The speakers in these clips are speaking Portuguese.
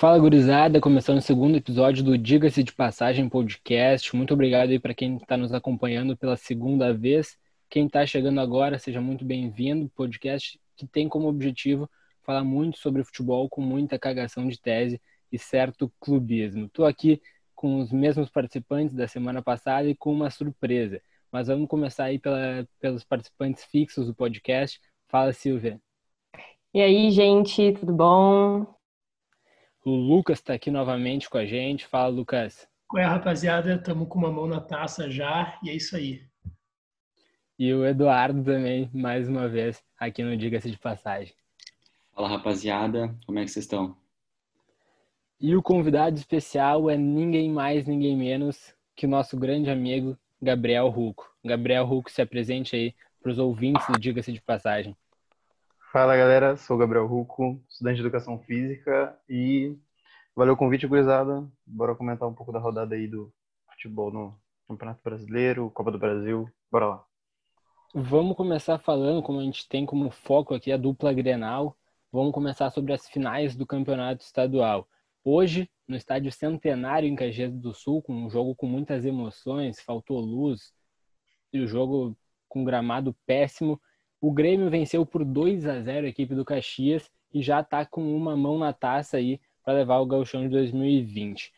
Fala gurizada, começando o segundo episódio do Diga-se de Passagem podcast. Muito obrigado aí para quem está nos acompanhando pela segunda vez. Quem está chegando agora, seja muito bem-vindo. Podcast que tem como objetivo falar muito sobre futebol com muita cagação de tese e certo clubismo. Estou aqui com os mesmos participantes da semana passada e com uma surpresa. Mas vamos começar aí pela, pelos participantes fixos do podcast. Fala, Silvia. E aí, gente, tudo bom? O Lucas está aqui novamente com a gente. Fala, Lucas. Qual é, rapaziada? Estamos com uma mão na taça já e é isso aí. E o Eduardo também, mais uma vez, aqui no Diga-se de Passagem. Fala, rapaziada. Como é que vocês estão? E o convidado especial é ninguém mais, ninguém menos que o nosso grande amigo Gabriel Ruco. Gabriel Ruco, se apresente aí para os ouvintes do Diga-se de Passagem. Fala galera, sou Gabriel Ruco, estudante de Educação Física e valeu o convite, gurizada. Bora comentar um pouco da rodada aí do futebol no Campeonato Brasileiro, Copa do Brasil. Bora lá. Vamos começar falando, como a gente tem como foco aqui a dupla Grenal, vamos começar sobre as finais do Campeonato Estadual. Hoje, no estádio Centenário em Caxias do Sul, com um jogo com muitas emoções, faltou luz e o jogo com gramado péssimo, o Grêmio venceu por 2 a 0 a equipe do Caxias e já está com uma mão na taça aí para levar o Gauchão de 2020.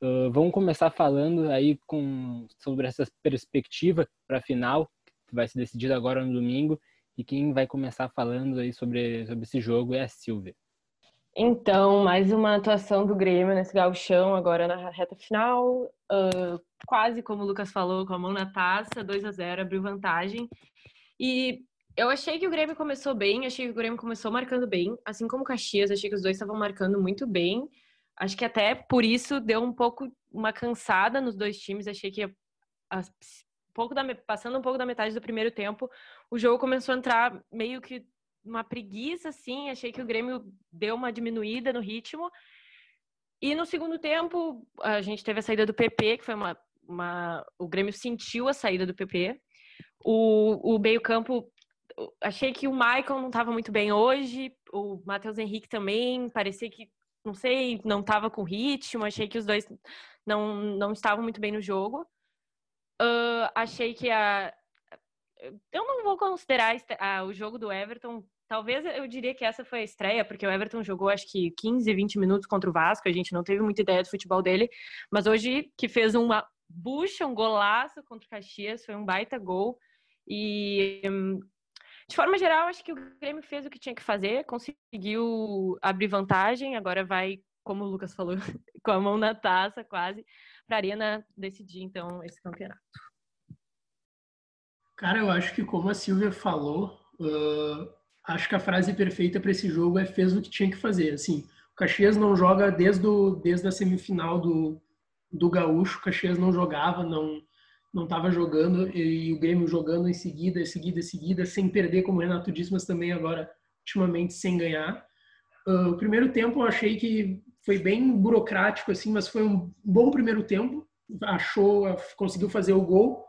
Uh, vamos começar falando aí com, sobre essa perspectiva para a final, que vai ser decidida agora no domingo. E quem vai começar falando aí sobre, sobre esse jogo é a Silvia. Então, mais uma atuação do Grêmio nesse gauchão agora na reta final. Uh, quase como o Lucas falou, com a mão na taça, 2 a 0 abriu vantagem. E eu achei que o Grêmio começou bem, achei que o Grêmio começou marcando bem, assim como o Caxias, achei que os dois estavam marcando muito bem. Acho que até por isso deu um pouco uma cansada nos dois times, achei que as, pouco da, passando um pouco da metade do primeiro tempo, o jogo começou a entrar meio que uma preguiça assim, achei que o Grêmio deu uma diminuída no ritmo. E no segundo tempo, a gente teve a saída do PP, que foi uma, uma o Grêmio sentiu a saída do PP. O, o meio-campo achei que o Michael não estava muito bem hoje, o Matheus Henrique também, parecia que, não sei, não estava com ritmo, achei que os dois não, não estavam muito bem no jogo. Uh, achei que a. Eu não vou considerar a, o jogo do Everton. Talvez eu diria que essa foi a estreia, porque o Everton jogou acho que 15, 20 minutos contra o Vasco, a gente não teve muita ideia do futebol dele, mas hoje que fez uma bucha, um golaço contra o Caxias, foi um baita gol. E hum, de forma geral, acho que o Grêmio fez o que tinha que fazer, conseguiu abrir vantagem, agora vai, como o Lucas falou, com a mão na taça quase, para a Arena decidir então esse campeonato. Cara, eu acho que como a Silvia falou, uh, acho que a frase perfeita para esse jogo é fez o que tinha que fazer. Assim, o Caxias não joga desde, o, desde a semifinal do, do Gaúcho, o Caxias não jogava, não não estava jogando e o Grêmio jogando em seguida, em seguida, em seguida, sem perder, como o Renato disse, mas também agora, ultimamente, sem ganhar. Uh, o primeiro tempo eu achei que foi bem burocrático, assim, mas foi um bom primeiro tempo. Achou, conseguiu fazer o gol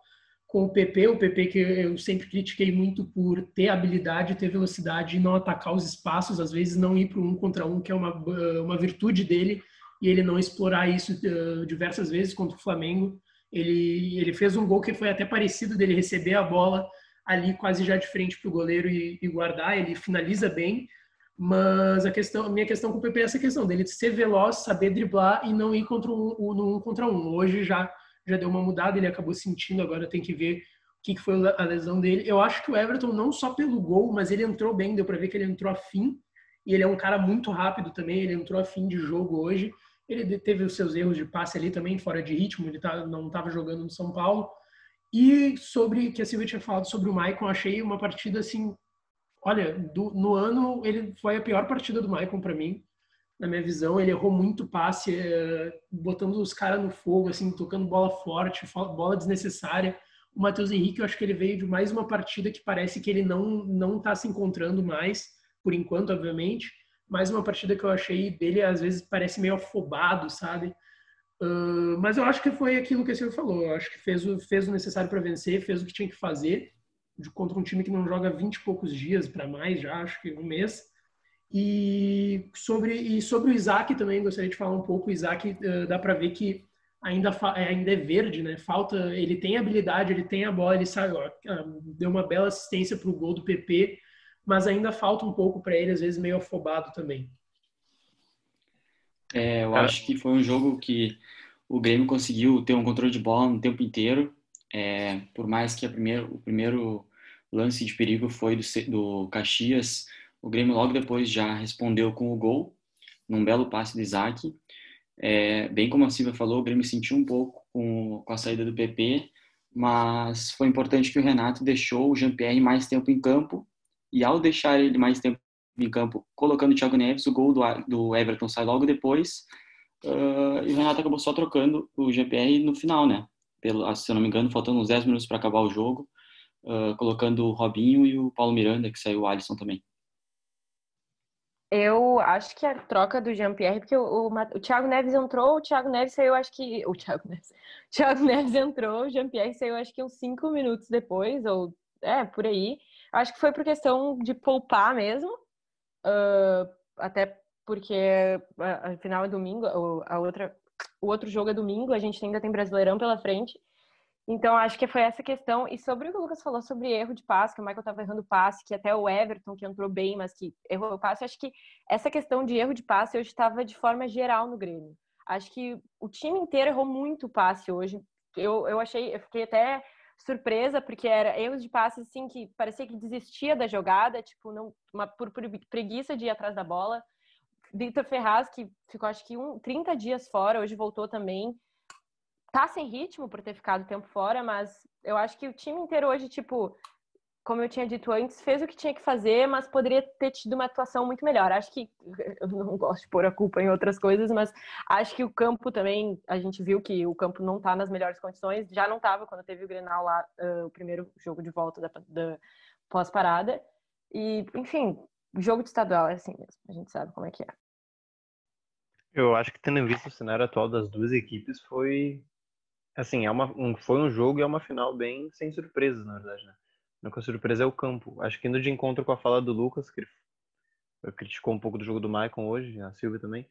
com o PP, o PP que eu sempre critiquei muito por ter habilidade, ter velocidade e não atacar os espaços, às vezes não ir para um contra um, que é uma, uma virtude dele, e ele não explorar isso uh, diversas vezes contra o Flamengo. Ele, ele fez um gol que foi até parecido dele receber a bola ali quase já de frente para o goleiro e, e, guardar. Ele finaliza bem, mas a questão, a minha questão com o PP é essa questão dele de ser veloz, saber driblar e não ir contra um, um, um contra um. Hoje já já deu uma mudada, ele acabou sentindo, agora tem que ver o que, que foi a lesão dele. Eu acho que o Everton, não só pelo gol, mas ele entrou bem, deu para ver que ele entrou afim, e ele é um cara muito rápido também, ele entrou afim de jogo hoje. Ele teve os seus erros de passe ali também, fora de ritmo, ele tá, não estava jogando no São Paulo. E sobre que a Silvia tinha falado sobre o Maicon, achei uma partida assim. Olha, do, no ano ele foi a pior partida do Maicon para mim, na minha visão. Ele errou muito passe, é, botando os caras no fogo, assim, tocando bola forte, bola desnecessária. O Matheus Henrique, eu acho que ele veio de mais uma partida que parece que ele não não está se encontrando mais, por enquanto, obviamente mais uma partida que eu achei dele, às vezes, parece meio afobado, sabe? Uh, mas eu acho que foi aquilo que o senhor falou. Eu acho que fez o, fez o necessário para vencer, fez o que tinha que fazer de, contra um time que não joga 20 e poucos dias para mais, já acho que um mês. E sobre, e sobre o Isaac também, gostaria de falar um pouco. O Isaac, uh, dá para ver que ainda, é, ainda é verde, né? Falta, ele tem habilidade, ele tem a bola, ele sabe, ó, deu uma bela assistência para o gol do PP, mas ainda falta um pouco para ele, às vezes meio afobado também. É, eu acho que foi um jogo que o Grêmio conseguiu ter um controle de bola no tempo inteiro. É, por mais que primeiro, o primeiro lance de perigo foi do, do Caxias, o Grêmio logo depois já respondeu com o gol, num belo passe do Isaac. É, bem como a Silvia falou, o Grêmio sentiu um pouco com, com a saída do PP, mas foi importante que o Renato deixou o Jean-Pierre mais tempo em campo, e ao deixar ele mais tempo em campo, colocando o Thiago Neves, o gol do, do Everton sai logo depois, uh, e o Renato acabou só trocando o Jean-Pierre no final, né? Pelo, se eu não me engano, faltando uns 10 minutos para acabar o jogo, uh, colocando o Robinho e o Paulo Miranda, que saiu o Alisson também. Eu acho que a troca do Jean-Pierre, porque o, o, o, Thiago Neves entrou, o Thiago Neves saiu, acho que. O Thiago Neves, o Thiago Neves entrou, o Jean-Pierre saiu, acho que uns cinco minutos depois, ou é, por aí. Acho que foi por questão de poupar mesmo. Uh, até porque afinal é domingo, a outra, o outro jogo é domingo, a gente ainda tem Brasileirão pela frente. Então, acho que foi essa questão. E sobre o que o Lucas falou sobre erro de passe, que o Michael estava errando passe, que até o Everton, que entrou bem, mas que errou o passe, acho que essa questão de erro de passe hoje estava de forma geral no Grêmio. Acho que o time inteiro errou muito passe hoje. Eu, eu achei, eu fiquei até surpresa, porque era erros de passe assim que parecia que desistia da jogada, tipo, não, uma, por, por preguiça de ir atrás da bola. Victor Ferraz, que ficou acho que um, 30 dias fora, hoje voltou também tá sem ritmo por ter ficado tempo fora, mas eu acho que o time inteiro hoje, tipo, como eu tinha dito antes, fez o que tinha que fazer, mas poderia ter tido uma atuação muito melhor. Acho que eu não gosto de pôr a culpa em outras coisas, mas acho que o campo também, a gente viu que o campo não tá nas melhores condições, já não tava quando teve o Grenal lá, uh, o primeiro jogo de volta da, da pós-parada. E, enfim, jogo de estadual é assim mesmo, a gente sabe como é que é. Eu acho que tendo visto o cenário atual das duas equipes, foi assim, é uma, um, foi um jogo e é uma final bem sem surpresas, na verdade, né? A única surpresa é o campo. Acho que indo de encontro com a fala do Lucas, que ele criticou um pouco do jogo do Maicon hoje, a Silvia também.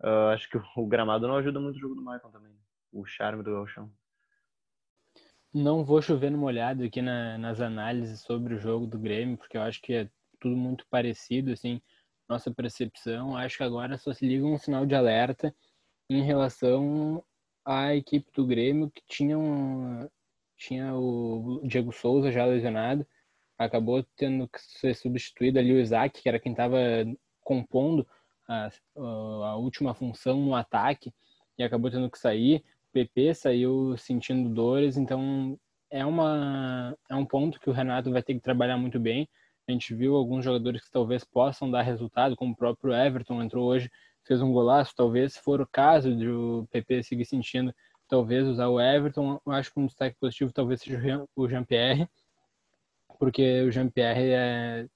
Uh, acho que o, gramado não ajuda muito o jogo do Maicon também. Né? O charme do Galchão. Não vou chover no molhado aqui na, nas análises sobre o jogo do Grêmio, porque eu acho que é tudo muito parecido, assim, nossa percepção. Acho que agora só se liga um sinal de alerta em relação a equipe do Grêmio, que tinha, um, tinha o Diego Souza já lesionado, acabou tendo que ser substituído ali o Isaac, que era quem estava compondo a, a última função no ataque, e acabou tendo que sair. O PP saiu sentindo dores, então é, uma, é um ponto que o Renato vai ter que trabalhar muito bem. A gente viu alguns jogadores que talvez possam dar resultado, como o próprio Everton entrou hoje fez um golaço, talvez, se for o caso de o PP seguir sentindo, talvez usar o Everton. Eu acho que um destaque positivo talvez seja o Jean-Pierre, porque o Jean-Pierre é,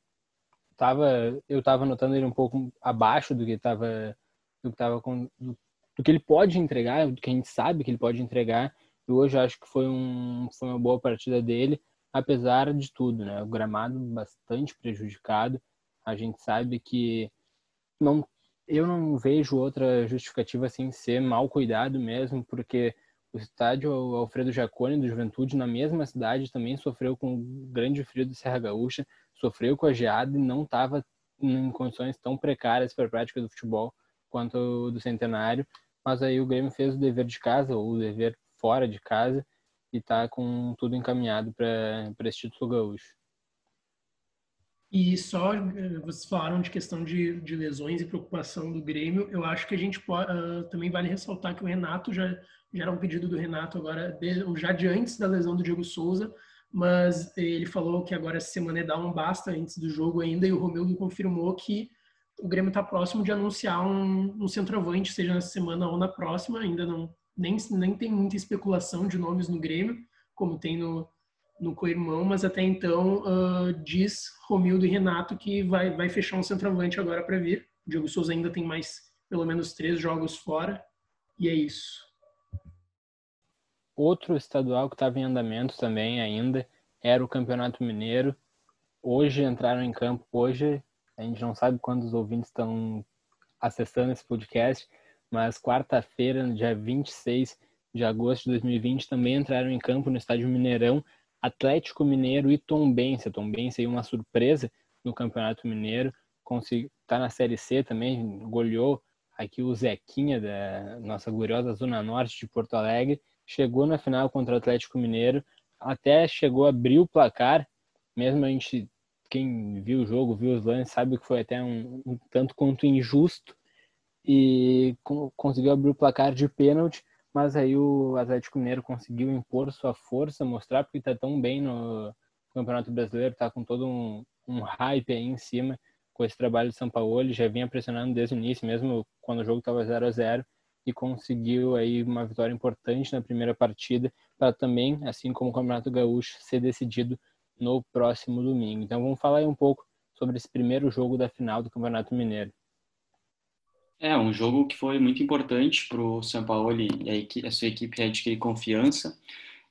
tava, eu estava notando ele um pouco abaixo do que estava do que tava com, do, do, que ele pode entregar, do que a gente sabe que ele pode entregar. E hoje acho que foi um foi uma boa partida dele, apesar de tudo, né? O gramado bastante prejudicado. A gente sabe que não eu não vejo outra justificativa assim ser mal cuidado mesmo, porque o estádio Alfredo Jaconi do Juventude, na mesma cidade, também sofreu com o grande frio do Serra Gaúcha, sofreu com a geada e não estava em condições tão precárias para a prática do futebol quanto do Centenário. Mas aí o Grêmio fez o dever de casa, ou o dever fora de casa, e está com tudo encaminhado para esse título gaúcho. E só, eh, vocês falaram de questão de, de lesões e preocupação do Grêmio, eu acho que a gente pode, uh, também vale ressaltar que o Renato já, já era um pedido do Renato agora, de, já de antes da lesão do Diego Souza, mas ele falou que agora essa semana é dar um basta antes do jogo ainda, e o Romildo confirmou que o Grêmio está próximo de anunciar um, um centroavante, seja nessa semana ou na próxima, ainda não, nem, nem tem muita especulação de nomes no Grêmio, como tem no, no co-irmão, mas até então uh, diz Romildo e Renato que vai, vai fechar um centroavante agora para vir. O Diego Souza ainda tem mais pelo menos três jogos fora e é isso. Outro estadual que estava em andamento também ainda era o Campeonato Mineiro. Hoje entraram em campo, hoje a gente não sabe quantos ouvintes estão acessando esse podcast, mas quarta-feira, no dia 26 de agosto de 2020, também entraram em campo no estádio Mineirão Atlético Mineiro e Tombense. A Tombense aí uma surpresa no Campeonato Mineiro, está na Série C também, goleou aqui o Zequinha da nossa gloriosa Zona Norte de Porto Alegre, chegou na final contra o Atlético Mineiro, até chegou a abrir o placar, mesmo a gente, quem viu o jogo, viu os lances, sabe que foi até um, um tanto quanto injusto, e conseguiu abrir o placar de pênalti, mas aí o Atlético Mineiro conseguiu impor sua força, mostrar porque está tão bem no Campeonato Brasileiro, está com todo um, um hype aí em cima com esse trabalho de São Paulo, ele já vinha pressionando desde o início, mesmo quando o jogo estava 0 a 0 e conseguiu aí uma vitória importante na primeira partida para também, assim como o Campeonato Gaúcho, ser decidido no próximo domingo. Então vamos falar aí um pouco sobre esse primeiro jogo da final do Campeonato Mineiro. É, um jogo que foi muito importante para o São Paulo e a, a, sua equipe adquirir confiança.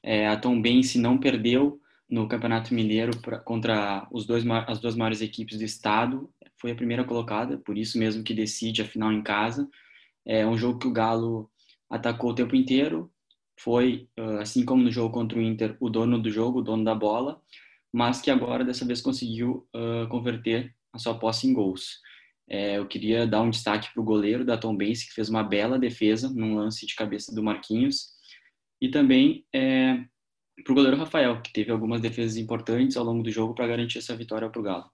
É, a Bense não perdeu no Campeonato Mineiro pra, contra os dois, as duas maiores equipes do estado. Foi a primeira colocada, por isso mesmo que decide a final em casa. É um jogo que o Galo atacou o tempo inteiro. Foi, assim como no jogo contra o Inter, o dono do jogo, o dono da bola, mas que agora dessa vez conseguiu uh, converter a sua posse em gols. É, eu queria dar um destaque para o goleiro da Tom Bense, que fez uma bela defesa num lance de cabeça do Marquinhos. E também é, para o goleiro Rafael, que teve algumas defesas importantes ao longo do jogo para garantir essa vitória para o Galo.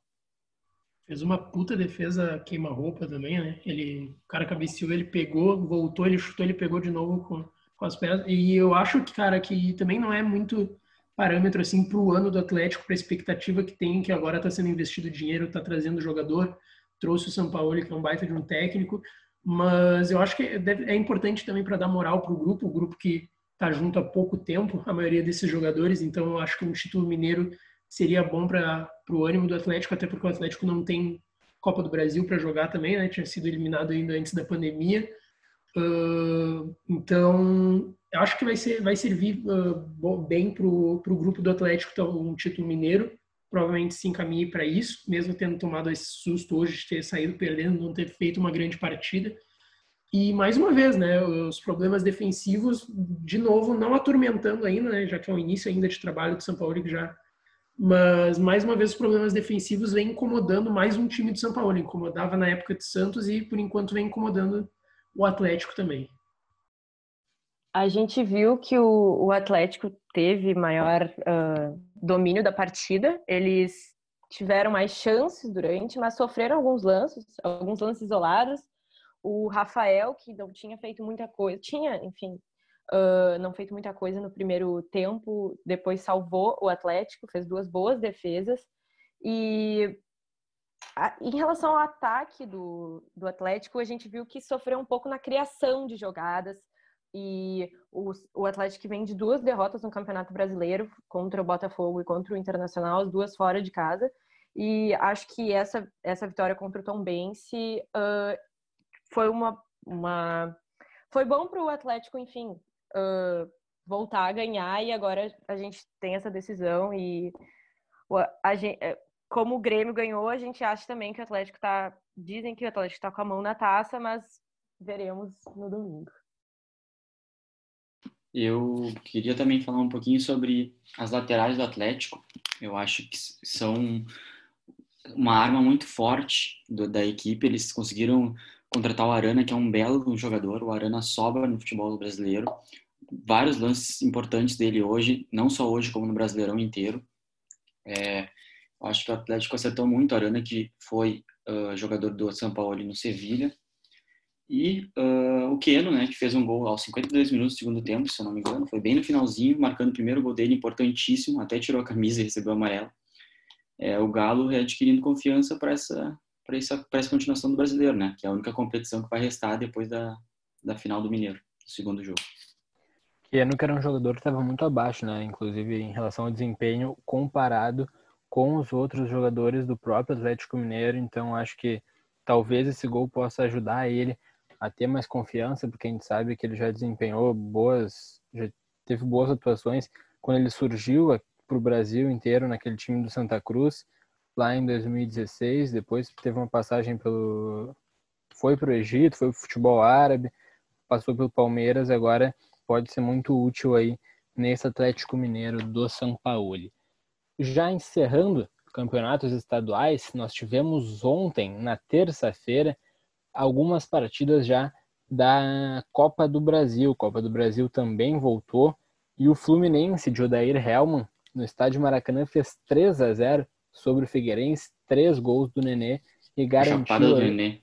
Fez uma puta defesa queima-roupa também, né? Ele, o cara cabeceou, ele pegou, voltou, ele chutou, ele pegou de novo com, com as pernas. E eu acho que, cara, que também não é muito parâmetro assim para o ano do Atlético, para a expectativa que tem, que agora está sendo investido dinheiro, está trazendo jogador trouxe o São Paulo, que é um baita de um técnico, mas eu acho que é importante também para dar moral para o grupo, o grupo que está junto há pouco tempo, a maioria desses jogadores, então eu acho que um título mineiro seria bom para o ânimo do Atlético, até porque o Atlético não tem Copa do Brasil para jogar também, né? Tinha sido eliminado ainda antes da pandemia. Uh, então, acho que vai, ser, vai servir uh, bem para o grupo do Atlético um título mineiro provavelmente se encaminhe para isso, mesmo tendo tomado esse susto hoje de ter saído perdendo, não ter feito uma grande partida. E mais uma vez, né, os problemas defensivos, de novo, não atormentando ainda, né, já que é o início ainda de trabalho do São Paulo que já mas mais uma vez os problemas defensivos vêm incomodando mais um time de São Paulo, incomodava na época de Santos e por enquanto vem incomodando o Atlético também. A gente viu que o, o Atlético teve maior uh, domínio da partida, eles tiveram mais chances durante, mas sofreram alguns lances, alguns lances isolados. O Rafael, que não tinha feito muita coisa, tinha, enfim, uh, não feito muita coisa no primeiro tempo, depois salvou o Atlético, fez duas boas defesas. E a, em relação ao ataque do, do Atlético, a gente viu que sofreu um pouco na criação de jogadas. E o, o Atlético vem de duas derrotas no Campeonato Brasileiro, contra o Botafogo e contra o Internacional, as duas fora de casa. E acho que essa, essa vitória contra o Tom Bense uh, foi uma, uma. Foi bom para o Atlético, enfim, uh, voltar a ganhar. E agora a gente tem essa decisão. E a gente, eh, como o Grêmio ganhou, a gente acha também que o Atlético está. Dizem que o Atlético está com a mão na taça, mas veremos no domingo. Eu queria também falar um pouquinho sobre as laterais do Atlético. Eu acho que são uma arma muito forte do, da equipe. Eles conseguiram contratar o Arana, que é um belo jogador. O Arana sobra no futebol brasileiro. Vários lances importantes dele hoje, não só hoje, como no Brasileirão inteiro. É, eu acho que o Atlético acertou muito. O Arana, que foi uh, jogador do São Paulo no Sevilha, e uh, o Keno, né, que fez um gol aos 52 minutos do segundo tempo, se eu não me engano, foi bem no finalzinho, marcando o primeiro gol dele, importantíssimo, até tirou a camisa e recebeu o amarelo. É, o Galo adquirindo confiança para essa, essa, essa continuação do brasileiro, né, que é a única competição que vai restar depois da, da final do Mineiro, do segundo jogo. Keno, que era um jogador que estava muito abaixo, né, inclusive em relação ao desempenho comparado com os outros jogadores do próprio Atlético Mineiro, então acho que talvez esse gol possa ajudar ele a ter mais confiança, porque a gente sabe que ele já desempenhou boas, já teve boas atuações quando ele surgiu para o Brasil inteiro naquele time do Santa Cruz. lá em 2016, depois teve uma passagem pelo foi para o Egito, foi para o futebol árabe, passou pelo Palmeiras, agora pode ser muito útil aí nesse Atlético Mineiro do São Paulo. Já encerrando campeonatos estaduais, nós tivemos ontem, na terça-feira, algumas partidas já da Copa do Brasil. Copa do Brasil também voltou e o Fluminense de Odair Helman no estádio Maracanã fez 3 a 0 sobre o Figueirense, três gols do Nenê e garantiu Chapada do Nenê.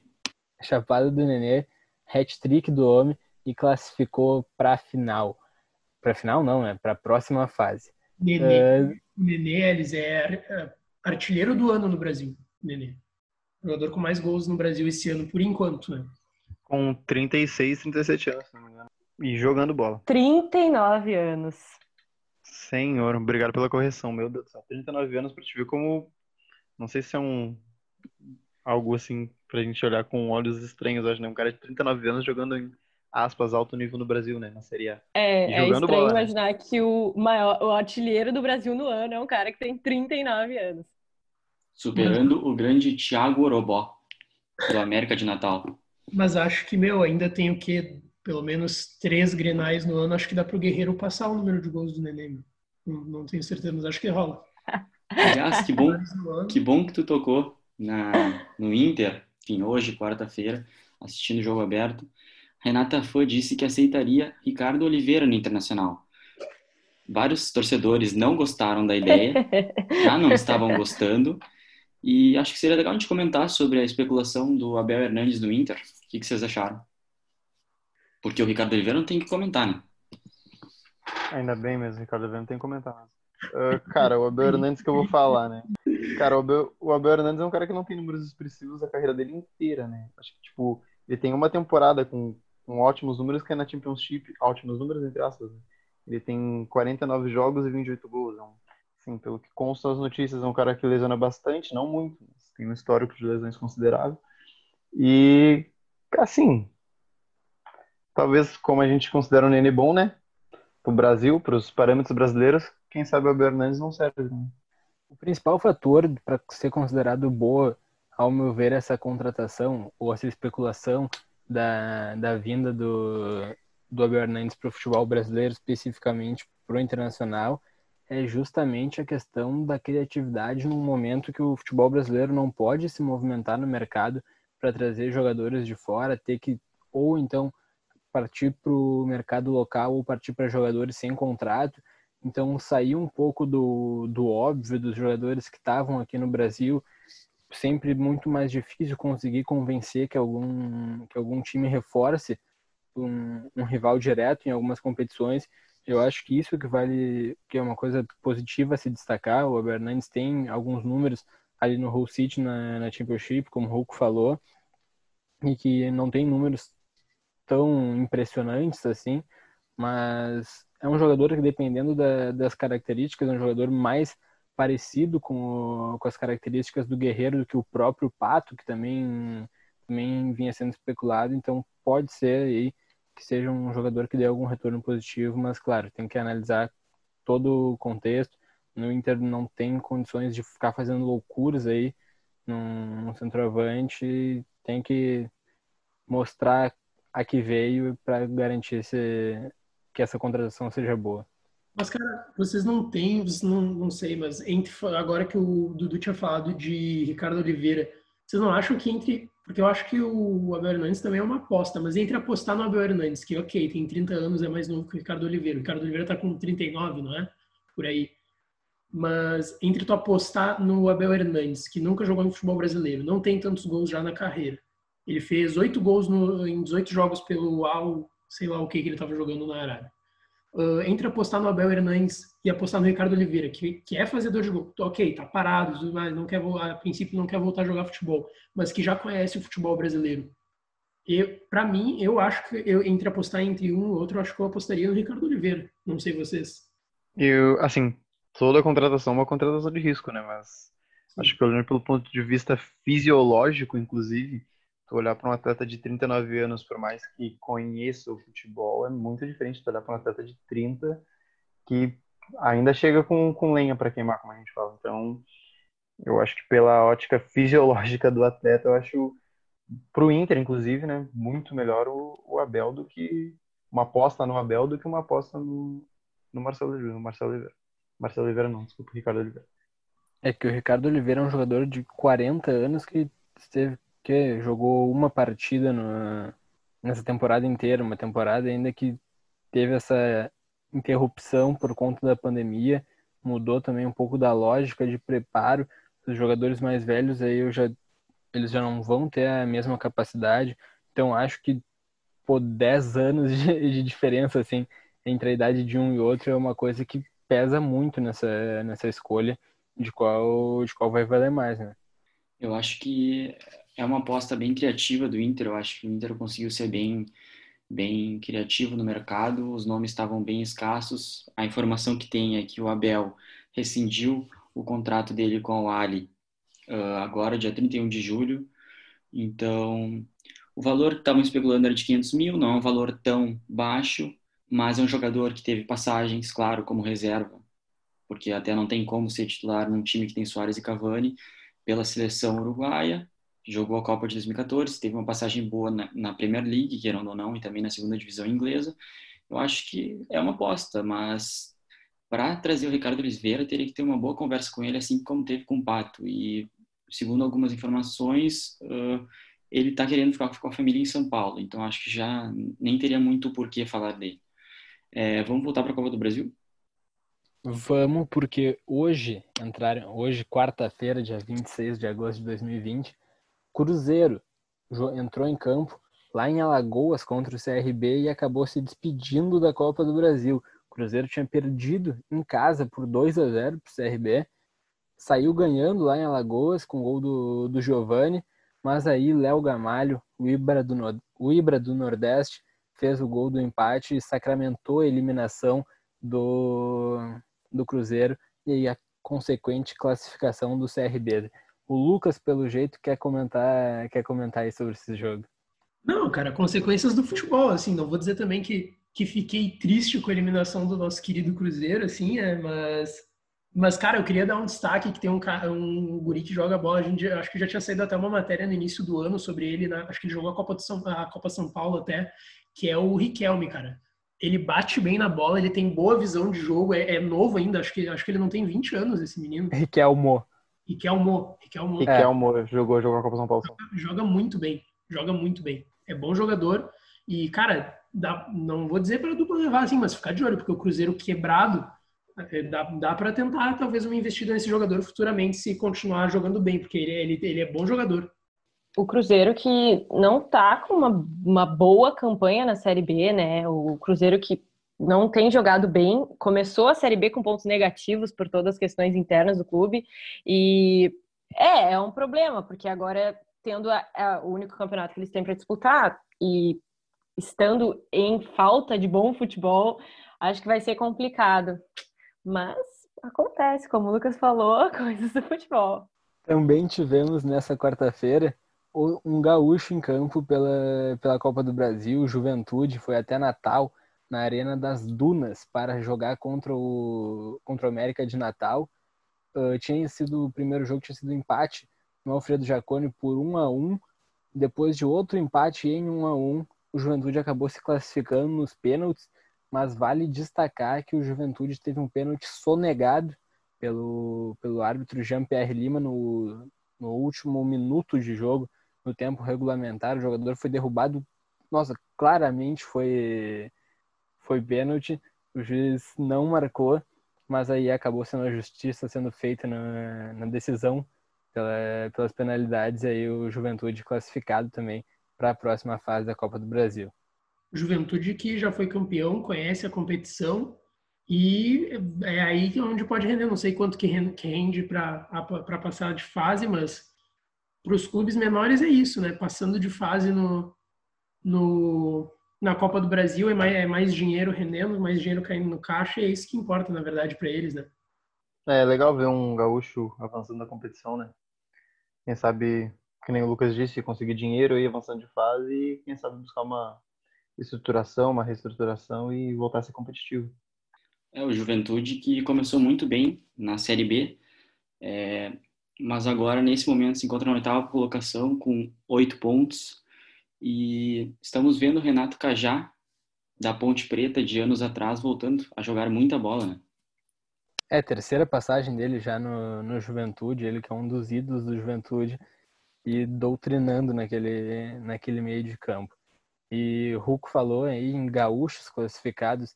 Chapada do Nenê, hat-trick do homem e classificou para a final. Para a final não, né? Para a próxima fase. Nenê, uh... Nenê eles é artilheiro do ano no Brasil, Nenê. Jogador com mais gols no Brasil esse ano, por enquanto, né? Com 36, 37 anos, se não me engano. E jogando bola. 39 anos. Senhor, obrigado pela correção, meu Deus do céu. 39 anos pra te ver como. Não sei se é um. Algo assim pra gente olhar com olhos estranhos, acho, né? Um cara de 39 anos jogando em aspas, alto nível no Brasil, né? Na Série A. É, é estranho bola, né? imaginar né? que o maior, o artilheiro do Brasil no ano é um cara que tem 39 anos. Superando o grande Thiago Orobó, do América de Natal. Mas acho que, meu, ainda tem o quê? Pelo menos três grenais no ano. Acho que dá pro Guerreiro passar o número de gols do Nenê. Não, não tenho certeza, mas acho que rola. Aliás, que bom, que bom que tu tocou na, no Inter, enfim, hoje, quarta-feira, assistindo o jogo aberto. Renata Fã disse que aceitaria Ricardo Oliveira no Internacional. Vários torcedores não gostaram da ideia, já não estavam gostando, e acho que seria legal a gente comentar sobre a especulação do Abel Hernandes no Inter. O que, vocês acharam? Porque o Ricardo Oliveira não tem que comentar, né? Ainda bem mesmo, Ricardo Oliveira não tem que comentar mesmo. Uh, cara, o Abel Hernandes que eu vou falar, né? Cara, o Abel, o Abel Hernandes é um cara que não tem números expressivos a carreira dele inteira, né? Acho que, tipo, ele tem uma temporada com com ótimos números, que é na Championship, ótimos números, entre aspas. Né? Ele tem 49 jogos e 28 gols. É um, assim, pelo que consta as notícias, é um cara que lesiona bastante, não muito, mas tem um histórico de lesões considerável. E, assim, talvez como a gente considera o Nene bom, né? Pro Brasil, para os parâmetros brasileiros, quem sabe o Bernardes não serve. Né? O principal fator para ser considerado boa, ao meu ver, essa contratação ou essa especulação da, da vinda do, do Abel Hernandes para o futebol brasileiro, especificamente para o internacional, é justamente a questão da criatividade num momento que o futebol brasileiro não pode se movimentar no mercado para trazer jogadores de fora, ter que ou então partir para o mercado local ou partir para jogadores sem contrato. Então sair um pouco do, do óbvio dos jogadores que estavam aqui no Brasil sempre muito mais difícil conseguir convencer que algum, que algum time reforce um, um, rival direto em algumas competições. Eu acho que isso que vale, que é uma coisa positiva a se destacar. O Bernandes tem alguns números ali no Hull City na, na Championship, como o Hulk falou, e que não tem números tão impressionantes assim, mas é um jogador que dependendo da, das características, é um jogador mais parecido com, com as características do Guerreiro do que o próprio Pato, que também, também vinha sendo especulado. Então, pode ser aí que seja um jogador que dê algum retorno positivo, mas, claro, tem que analisar todo o contexto. No Inter não tem condições de ficar fazendo loucuras aí num, centroavante. Tem que mostrar a que veio para garantir esse, que essa contratação seja boa. Mas, cara, vocês não têm, vocês não, não sei, mas entre agora que o Dudu tinha falado de Ricardo Oliveira, vocês não acham que entre. Porque eu acho que o Abel Hernandes também é uma aposta, mas entre apostar no Abel Hernandes, que ok, tem 30 anos, é mais novo que o Ricardo Oliveira. O Ricardo Oliveira tá com 39, não é? Por aí. Mas entre tu apostar no Abel Hernandes, que nunca jogou no futebol brasileiro, não tem tantos gols já na carreira. Ele fez 8 gols no, em 18 jogos pelo Al, sei lá o que que ele estava jogando na Arábia uh, entre apostar no Abel Hernandes e apostar no Ricardo Oliveira, que, que é fazedor de gol, ok, tá parado, não quer, a princípio não quer voltar a jogar futebol, mas que já conhece o futebol brasileiro. E para mim, eu acho que eu entre apostar entre um e outro, eu acho que eu apostaria no Ricardo Oliveira. Não sei vocês. Eu, assim, toda contratação é uma contratação de risco, né? Mas Sim. acho que olhando pelo ponto de vista fisiológico, inclusive, tu olhar para um atleta de 39 anos, por mais que conheça o futebol, é muito diferente de olhar para um atleta de 30 que ainda chega com, com lenha para queimar, como a gente fala. Então, Eu acho que pela ótica fisiológica do atleta, eu acho pro Inter, inclusive, né, muito melhor o, o Abel do que uma aposta no Abel do que uma aposta no, no Marcelo Oliveira. Marcelo Oliveira. Marcelo Oliveira não, desculpa, Ricardo Oliveira. É que o Ricardo Oliveira é um jogador de 40 anos que esteve, que jogou uma partida no, nessa temporada inteira, uma temporada ainda que teve essa interrupção por conta da pandemia, mudou também um pouco da lógica de preparo. Os jogadores mais velhos aí eu já eles já não vão ter a mesma capacidade. Então acho que por 10 anos de, de diferença assim entre a idade de um e outro é uma coisa que pesa muito nessa nessa escolha de qual de qual vai valer mais, né? Eu acho que é uma aposta bem criativa do Inter. Eu acho que o Inter conseguiu ser bem, bem criativo no mercado. Os nomes estavam bem escassos. A informação que tem é que o Abel rescindiu o contrato dele com o Ali uh, agora, dia 31 de julho. Então, o valor que estavam especulando era de 500 mil, não é um valor tão baixo, mas é um jogador que teve passagens, claro, como reserva, porque até não tem como ser titular num time que tem Soares e Cavani, pela seleção uruguaia, jogou a Copa de 2014, teve uma passagem boa na, na Premier League, querendo ou não, e também na segunda divisão inglesa. Eu acho que é uma aposta, mas para trazer o Ricardo Oliveira teria que ter uma boa conversa com ele, assim como teve com o Pato. E segundo algumas informações, uh, ele está querendo ficar com a família em São Paulo, então acho que já nem teria muito por que falar dele. É, vamos voltar para a Copa do Brasil? Vamos, porque hoje, entraram, hoje, quarta-feira, dia 26 de agosto de 2020, Cruzeiro entrou em campo lá em Alagoas contra o CRB e acabou se despedindo da Copa do Brasil. O Cruzeiro tinha perdido em casa por 2 a 0 para o CRB, saiu ganhando lá em Alagoas com o gol do, do mas aí Léo Gamalho, o Ibra, do, o Ibra do Nordeste, fez o gol do empate e sacramentou a eliminação do, do Cruzeiro e a consequente classificação do CRB. O Lucas, pelo jeito, quer comentar, quer comentar aí sobre esse jogo. Não, cara, consequências do futebol, assim, não vou dizer também que, que fiquei triste com a eliminação do nosso querido Cruzeiro, assim, é, mas, mas, cara, eu queria dar um destaque que tem um, um guri que joga bola, a gente, acho que já tinha saído até uma matéria no início do ano sobre ele, né? acho que ele jogou a Copa, São, a Copa São Paulo até, que é o Riquelme, cara ele bate bem na bola, ele tem boa visão de jogo, é, é, novo ainda, acho que, acho que ele não tem 20 anos, esse menino. Riquelmo. Riquelmo. Riquelmo. Riquelmo é. jogou, jogou a Copa São Paulo. Joga, joga, muito bem, joga muito bem. É bom jogador e, cara, dá, não vou dizer para dupla levar assim, mas ficar de olho, porque o Cruzeiro quebrado, é, dá, dá para tentar talvez uma investida nesse jogador futuramente se continuar jogando bem, porque ele, ele, ele é bom jogador o Cruzeiro que não tá com uma, uma boa campanha na Série B, né? O Cruzeiro que não tem jogado bem, começou a Série B com pontos negativos por todas as questões internas do clube e é, é um problema, porque agora tendo a, a, o único campeonato que eles têm para disputar e estando em falta de bom futebol, acho que vai ser complicado. Mas acontece, como o Lucas falou, coisas do futebol. Também tivemos nessa quarta-feira um gaúcho em campo pela, pela Copa do Brasil, Juventude, foi até Natal, na Arena das Dunas, para jogar contra o, contra o América de Natal. Uh, tinha sido o primeiro jogo, tinha sido empate no Alfredo Jaconi por 1 a 1 Depois de outro empate em 1 a 1 o Juventude acabou se classificando nos pênaltis, mas vale destacar que o Juventude teve um pênalti sonegado pelo, pelo árbitro Jean-Pierre Lima no, no último minuto de jogo no tempo regulamentar, o jogador foi derrubado, nossa, claramente foi foi pênalti, o juiz não marcou, mas aí acabou sendo a justiça sendo feita na, na decisão pela, pelas penalidades, aí o Juventude classificado também para a próxima fase da Copa do Brasil. Juventude que já foi campeão, conhece a competição e é aí onde pode render. Não sei quanto que rende para passar de fase, mas para os clubes menores é isso, né? Passando de fase no, no, na Copa do Brasil é mais, é mais dinheiro rendendo, mais dinheiro caindo no caixa e é isso que importa, na verdade, para eles, né? É legal ver um gaúcho avançando na competição, né? Quem sabe, que nem o Lucas disse, conseguir dinheiro e avançando de fase e quem sabe buscar uma estruturação, uma reestruturação e voltar a ser competitivo. É o Juventude que começou muito bem na Série B. É, mas agora, nesse momento, se encontra na oitava colocação com oito pontos. E estamos vendo o Renato Cajá, da Ponte Preta, de anos atrás, voltando a jogar muita bola, né? É, terceira passagem dele já no, no Juventude, ele que é um dos ídolos do Juventude, e doutrinando naquele, naquele meio de campo. E Hulk falou aí em gaúchos classificados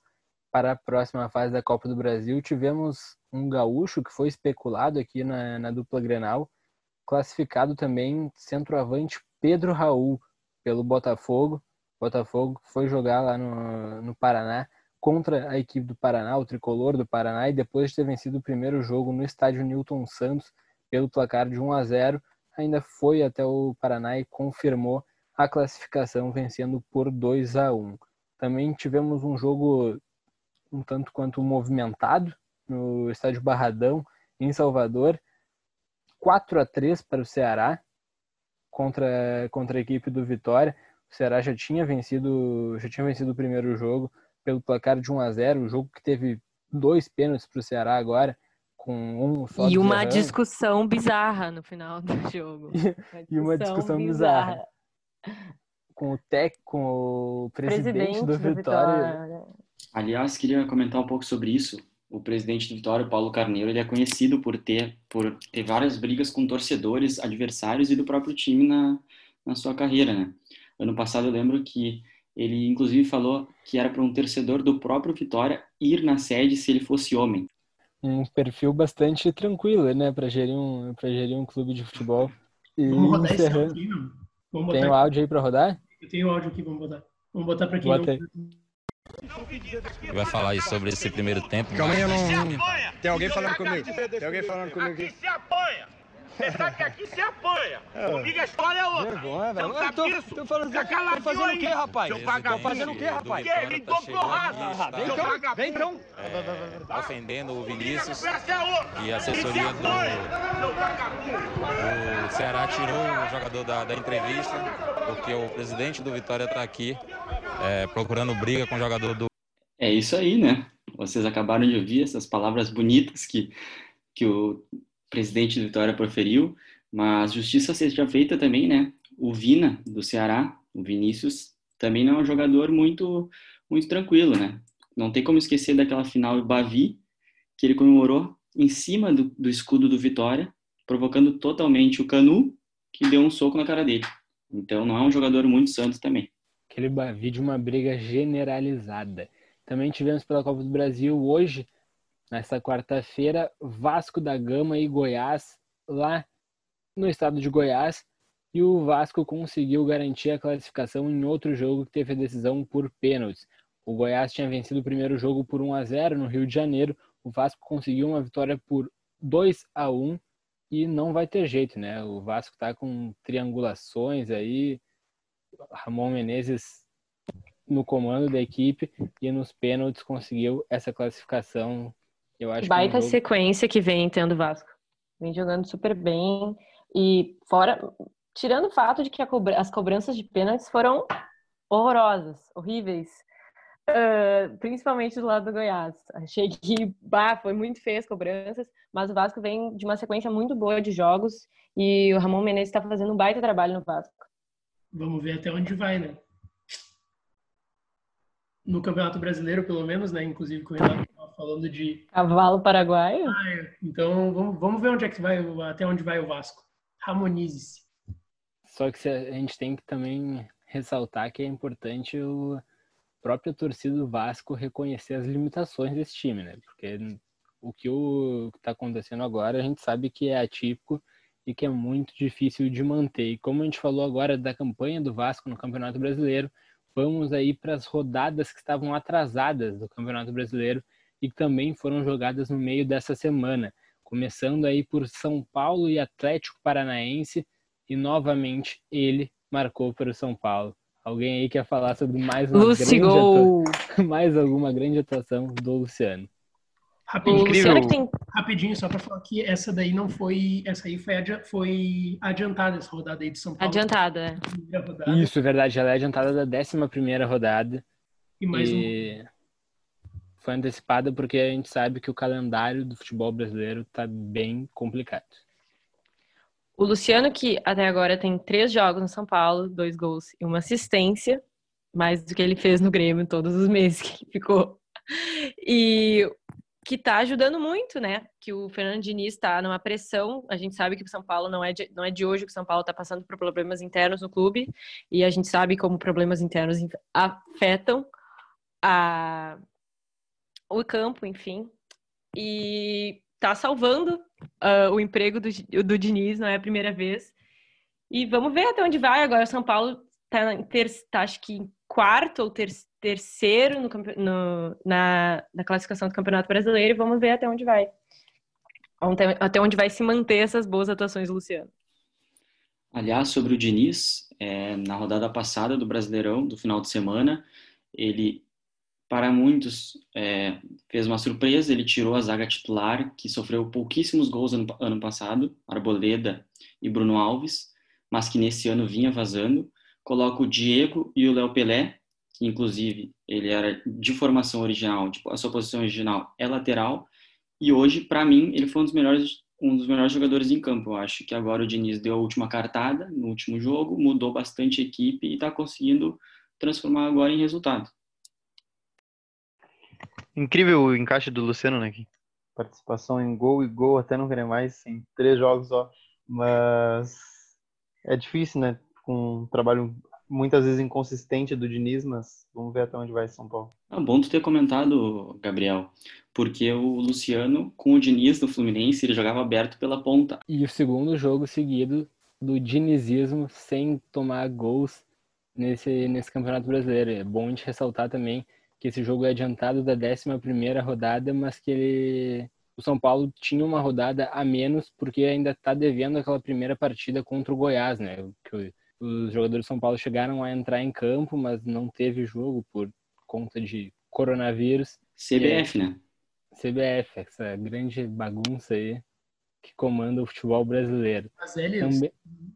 para a próxima fase da Copa do Brasil. Tivemos um gaúcho que foi especulado aqui na, na dupla Grenal, classificado também centroavante Pedro Raul pelo Botafogo. Botafogo foi jogar lá no, no Paraná contra a equipe do Paraná, o tricolor do Paraná, e depois de ter vencido o primeiro jogo no estádio Newton Santos pelo placar de 1 a 0, ainda foi até o Paraná e confirmou a classificação vencendo por 2 a 1. Também tivemos um jogo um tanto quanto movimentado no estádio Barradão em Salvador, 4 a 3 para o Ceará contra contra a equipe do Vitória. O Ceará já tinha vencido já tinha vencido o primeiro jogo, pelo placar de 1 a 0 o jogo que teve dois pênaltis para o Ceará agora, com um só E uma discussão bizarra no final do jogo. E uma discussão bizarra. bizarra. Com o tec, com o presidente, presidente do, do Vitória. Vitória. Aliás, queria comentar um pouco sobre isso. O presidente do Vitória, Paulo Carneiro, ele é conhecido por ter por ter várias brigas com torcedores, adversários e do próprio time na, na sua carreira, né? Ano passado eu lembro que ele, inclusive, falou que era para um torcedor do próprio Vitória ir na sede se ele fosse homem. Um perfil bastante tranquilo, né, para gerir um para gerir um clube de futebol. E vamos rodar encerrando... esse áudio, vamos Tem o áudio aí para rodar? Eu tenho o áudio aqui, vamos botar. Vamos botar para quem Bota não... Vai falar aí sobre esse primeiro tempo. Calma aí, eu não. Tem alguém falando comigo. Tem alguém falando comigo aqui. se apanha. Você sabe que aqui se apanha. É. Comigo a história é outra. Vergonha, velho. Você tô, falando, Fica tô fazendo o quê, rapaz? Tô fazendo o quê, rapaz? Que? Ele entrou porrada. Vem então, vem então. É, ofendendo o Vinícius e a assessoria do... O Ceará tirou o jogador da, da entrevista porque o presidente do Vitória está aqui é, procurando briga com o jogador do... É isso aí, né? Vocês acabaram de ouvir essas palavras bonitas que, que o presidente do Vitória proferiu, mas justiça seja feita também, né? O Vina, do Ceará, o Vinícius, também não é um jogador muito, muito tranquilo, né? Não tem como esquecer daquela final do Bavi, que ele comemorou em cima do, do escudo do Vitória, provocando totalmente o Canu, que deu um soco na cara dele. Então não é um jogador muito santo também. Aquele de uma briga generalizada. Também tivemos pela Copa do Brasil hoje nesta quarta-feira, Vasco da Gama e Goiás, lá no estado de Goiás. E o Vasco conseguiu garantir a classificação em outro jogo que teve a decisão por pênaltis. O Goiás tinha vencido o primeiro jogo por 1 a 0 no Rio de Janeiro. O Vasco conseguiu uma vitória por 2 a 1 e não vai ter jeito, né? O Vasco está com triangulações aí. Ramon Menezes no comando da equipe e nos pênaltis conseguiu essa classificação eu acho Baita que jogo... sequência que vem tendo o Vasco. Vem jogando super bem. E fora, tirando o fato de que cobra... as cobranças de pênaltis foram horrorosas, horríveis. Uh, principalmente do lado do Goiás. Achei que bah, foi muito feio as cobranças, mas o Vasco vem de uma sequência muito boa de jogos e o Ramon Menezes está fazendo um baita trabalho no Vasco. Vamos ver até onde vai, né? No Campeonato Brasileiro, pelo menos, né? Inclusive com o Renato falando de. Cavalo paraguaio? Ah, é. Então vamos, vamos ver onde é que vai, até onde vai o Vasco. Harmonize-se. Só que a gente tem que também ressaltar que é importante o próprio torcida do Vasco reconhecer as limitações desse time, né? Porque o que está acontecendo agora a gente sabe que é atípico e que é muito difícil de manter. E como a gente falou agora da campanha do Vasco no Campeonato Brasileiro, vamos aí para as rodadas que estavam atrasadas do Campeonato Brasileiro e que também foram jogadas no meio dessa semana, começando aí por São Paulo e Atlético Paranaense e novamente ele marcou para o São Paulo. Alguém aí quer falar sobre mais uma grande atu... mais alguma grande atuação do Luciano? Rapidinho, tem... rapidinho só para falar que essa daí não foi, essa aí foi, adi... foi adiantada essa rodada aí de São Paulo. Adiantada. Isso, é verdade, ela é adiantada da 11 primeira rodada. E mais e... um foi antecipada porque a gente sabe que o calendário do futebol brasileiro está bem complicado. O Luciano, que até agora tem três jogos no São Paulo, dois gols e uma assistência, mais do que ele fez no Grêmio todos os meses que ficou. E que tá ajudando muito, né? Que o Fernando Diniz está numa pressão. A gente sabe que o São Paulo não é de, não é de hoje que o São Paulo está passando por problemas internos no clube e a gente sabe como problemas internos afetam a, o campo, enfim. E tá salvando uh, o emprego do, do Diniz, não é a primeira vez. E vamos ver até onde vai. Agora o São Paulo tá, ter, tá acho que em quarto ou ter, terceiro no, no, na, na classificação do Campeonato Brasileiro e vamos ver até onde vai. Até onde vai se manter essas boas atuações Luciano. Aliás, sobre o Diniz, é, na rodada passada do Brasileirão, do final de semana, ele para muitos, é, fez uma surpresa. Ele tirou a zaga titular, que sofreu pouquíssimos gols ano, ano passado, Arboleda e Bruno Alves, mas que nesse ano vinha vazando. Coloca o Diego e o Léo Pelé, que inclusive ele era de formação original, tipo, a sua posição original é lateral. E hoje, para mim, ele foi um dos melhores um dos melhores jogadores em campo. Eu acho que agora o Diniz deu a última cartada no último jogo, mudou bastante a equipe e está conseguindo transformar agora em resultado. Incrível o encaixe do Luciano, né? Participação em gol e gol até não querer mais, em três jogos só. Mas é difícil, né? Com um trabalho muitas vezes inconsistente do Diniz, mas vamos ver até onde vai São Paulo. É bom tu ter comentado, Gabriel, porque o Luciano, com o Diniz do Fluminense, ele jogava aberto pela ponta. E o segundo jogo seguido do dinizismo sem tomar gols nesse, nesse Campeonato Brasileiro. É bom a gente ressaltar também que esse jogo é adiantado da 11 rodada, mas que ele, o São Paulo tinha uma rodada a menos porque ainda está devendo aquela primeira partida contra o Goiás, né? Que os jogadores do São Paulo chegaram a entrar em campo, mas não teve jogo por conta de coronavírus. CBF, né? CBF, essa grande bagunça aí que comanda o futebol brasileiro. Mas, Elias, Também...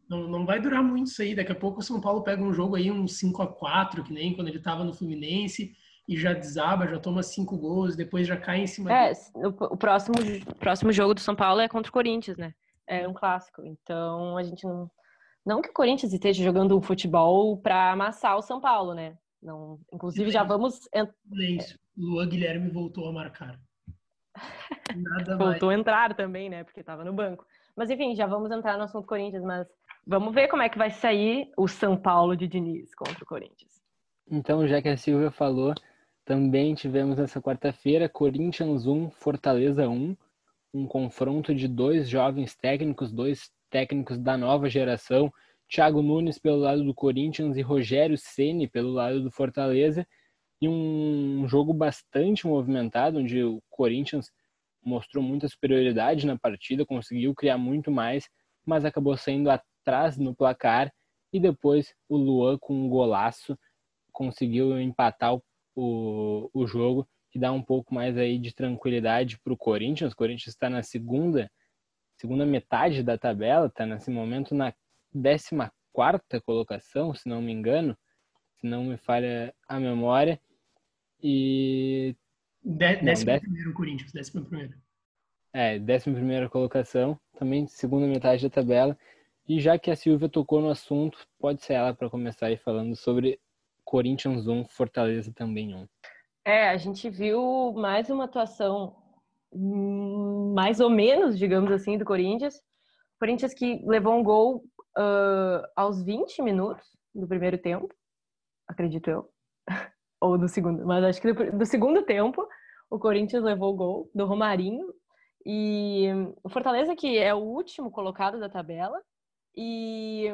não, não vai durar muito isso aí. Daqui a pouco o São Paulo pega um jogo aí, um 5 a 4 que nem quando ele estava no Fluminense e já desaba, já toma cinco gols, depois já cai em cima. É, o, próximo, próximo jogo do São Paulo é contra o Corinthians, né? É um clássico. Então a gente não. Não que o Corinthians esteja jogando um futebol para amassar o São Paulo, né? Não, inclusive já vamos. Silêncio. Luan Guilherme voltou a marcar. Nada voltou mais. a entrar também, né? Porque estava no banco. Mas enfim, já vamos entrar no assunto Corinthians, mas vamos ver como é que vai sair o São Paulo de Diniz contra o Corinthians. Então, já que a Silvia falou, também tivemos nessa quarta-feira Corinthians 1, Fortaleza 1, um confronto de dois jovens técnicos, dois técnicos da nova geração, Thiago Nunes pelo lado do Corinthians e Rogério Ceni pelo lado do Fortaleza, e um jogo bastante movimentado, onde o Corinthians mostrou muita superioridade na partida, conseguiu criar muito mais, mas acabou saindo atrás no placar, e depois o Luan com um golaço conseguiu empatar o o, o jogo, que dá um pouco mais aí de tranquilidade para o Corinthians. O Corinthians está na segunda, segunda metade da tabela, está nesse momento na 14 quarta colocação, se não me engano, se não me falha a memória. E. De, décimo não, primeiro Corinthians, décimo primeiro. É, décima primeira colocação, também segunda metade da tabela. E já que a Silvia tocou no assunto, pode ser ela para começar aí falando sobre Corinthians 1, Fortaleza também 1. É, a gente viu mais uma atuação mais ou menos, digamos assim, do Corinthians. Corinthians que levou um gol uh, aos 20 minutos do primeiro tempo, acredito eu. ou do segundo, mas acho que do, do segundo tempo o Corinthians levou o gol do Romarinho. E o Fortaleza, que é o último colocado da tabela, e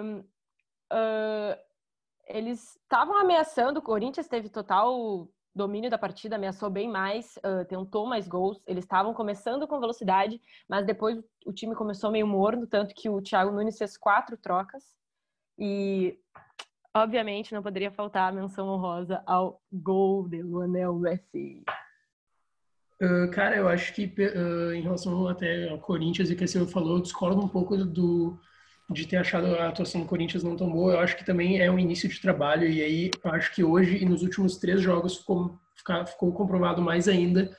uh, eles estavam ameaçando, o Corinthians teve total domínio da partida, ameaçou bem mais, uh, tentou mais gols. Eles estavam começando com velocidade, mas depois o time começou meio morno, tanto que o Thiago Nunes fez quatro trocas. E, obviamente, não poderia faltar a menção honrosa ao gol de Luanel Messi. Uh, cara, eu acho que uh, em relação até ao Corinthians e que você falou, eu discordo um pouco do, de ter achado a atuação do Corinthians não tão boa. Eu acho que também é um início de trabalho e aí eu acho que hoje e nos últimos três jogos ficou, ficou comprovado mais ainda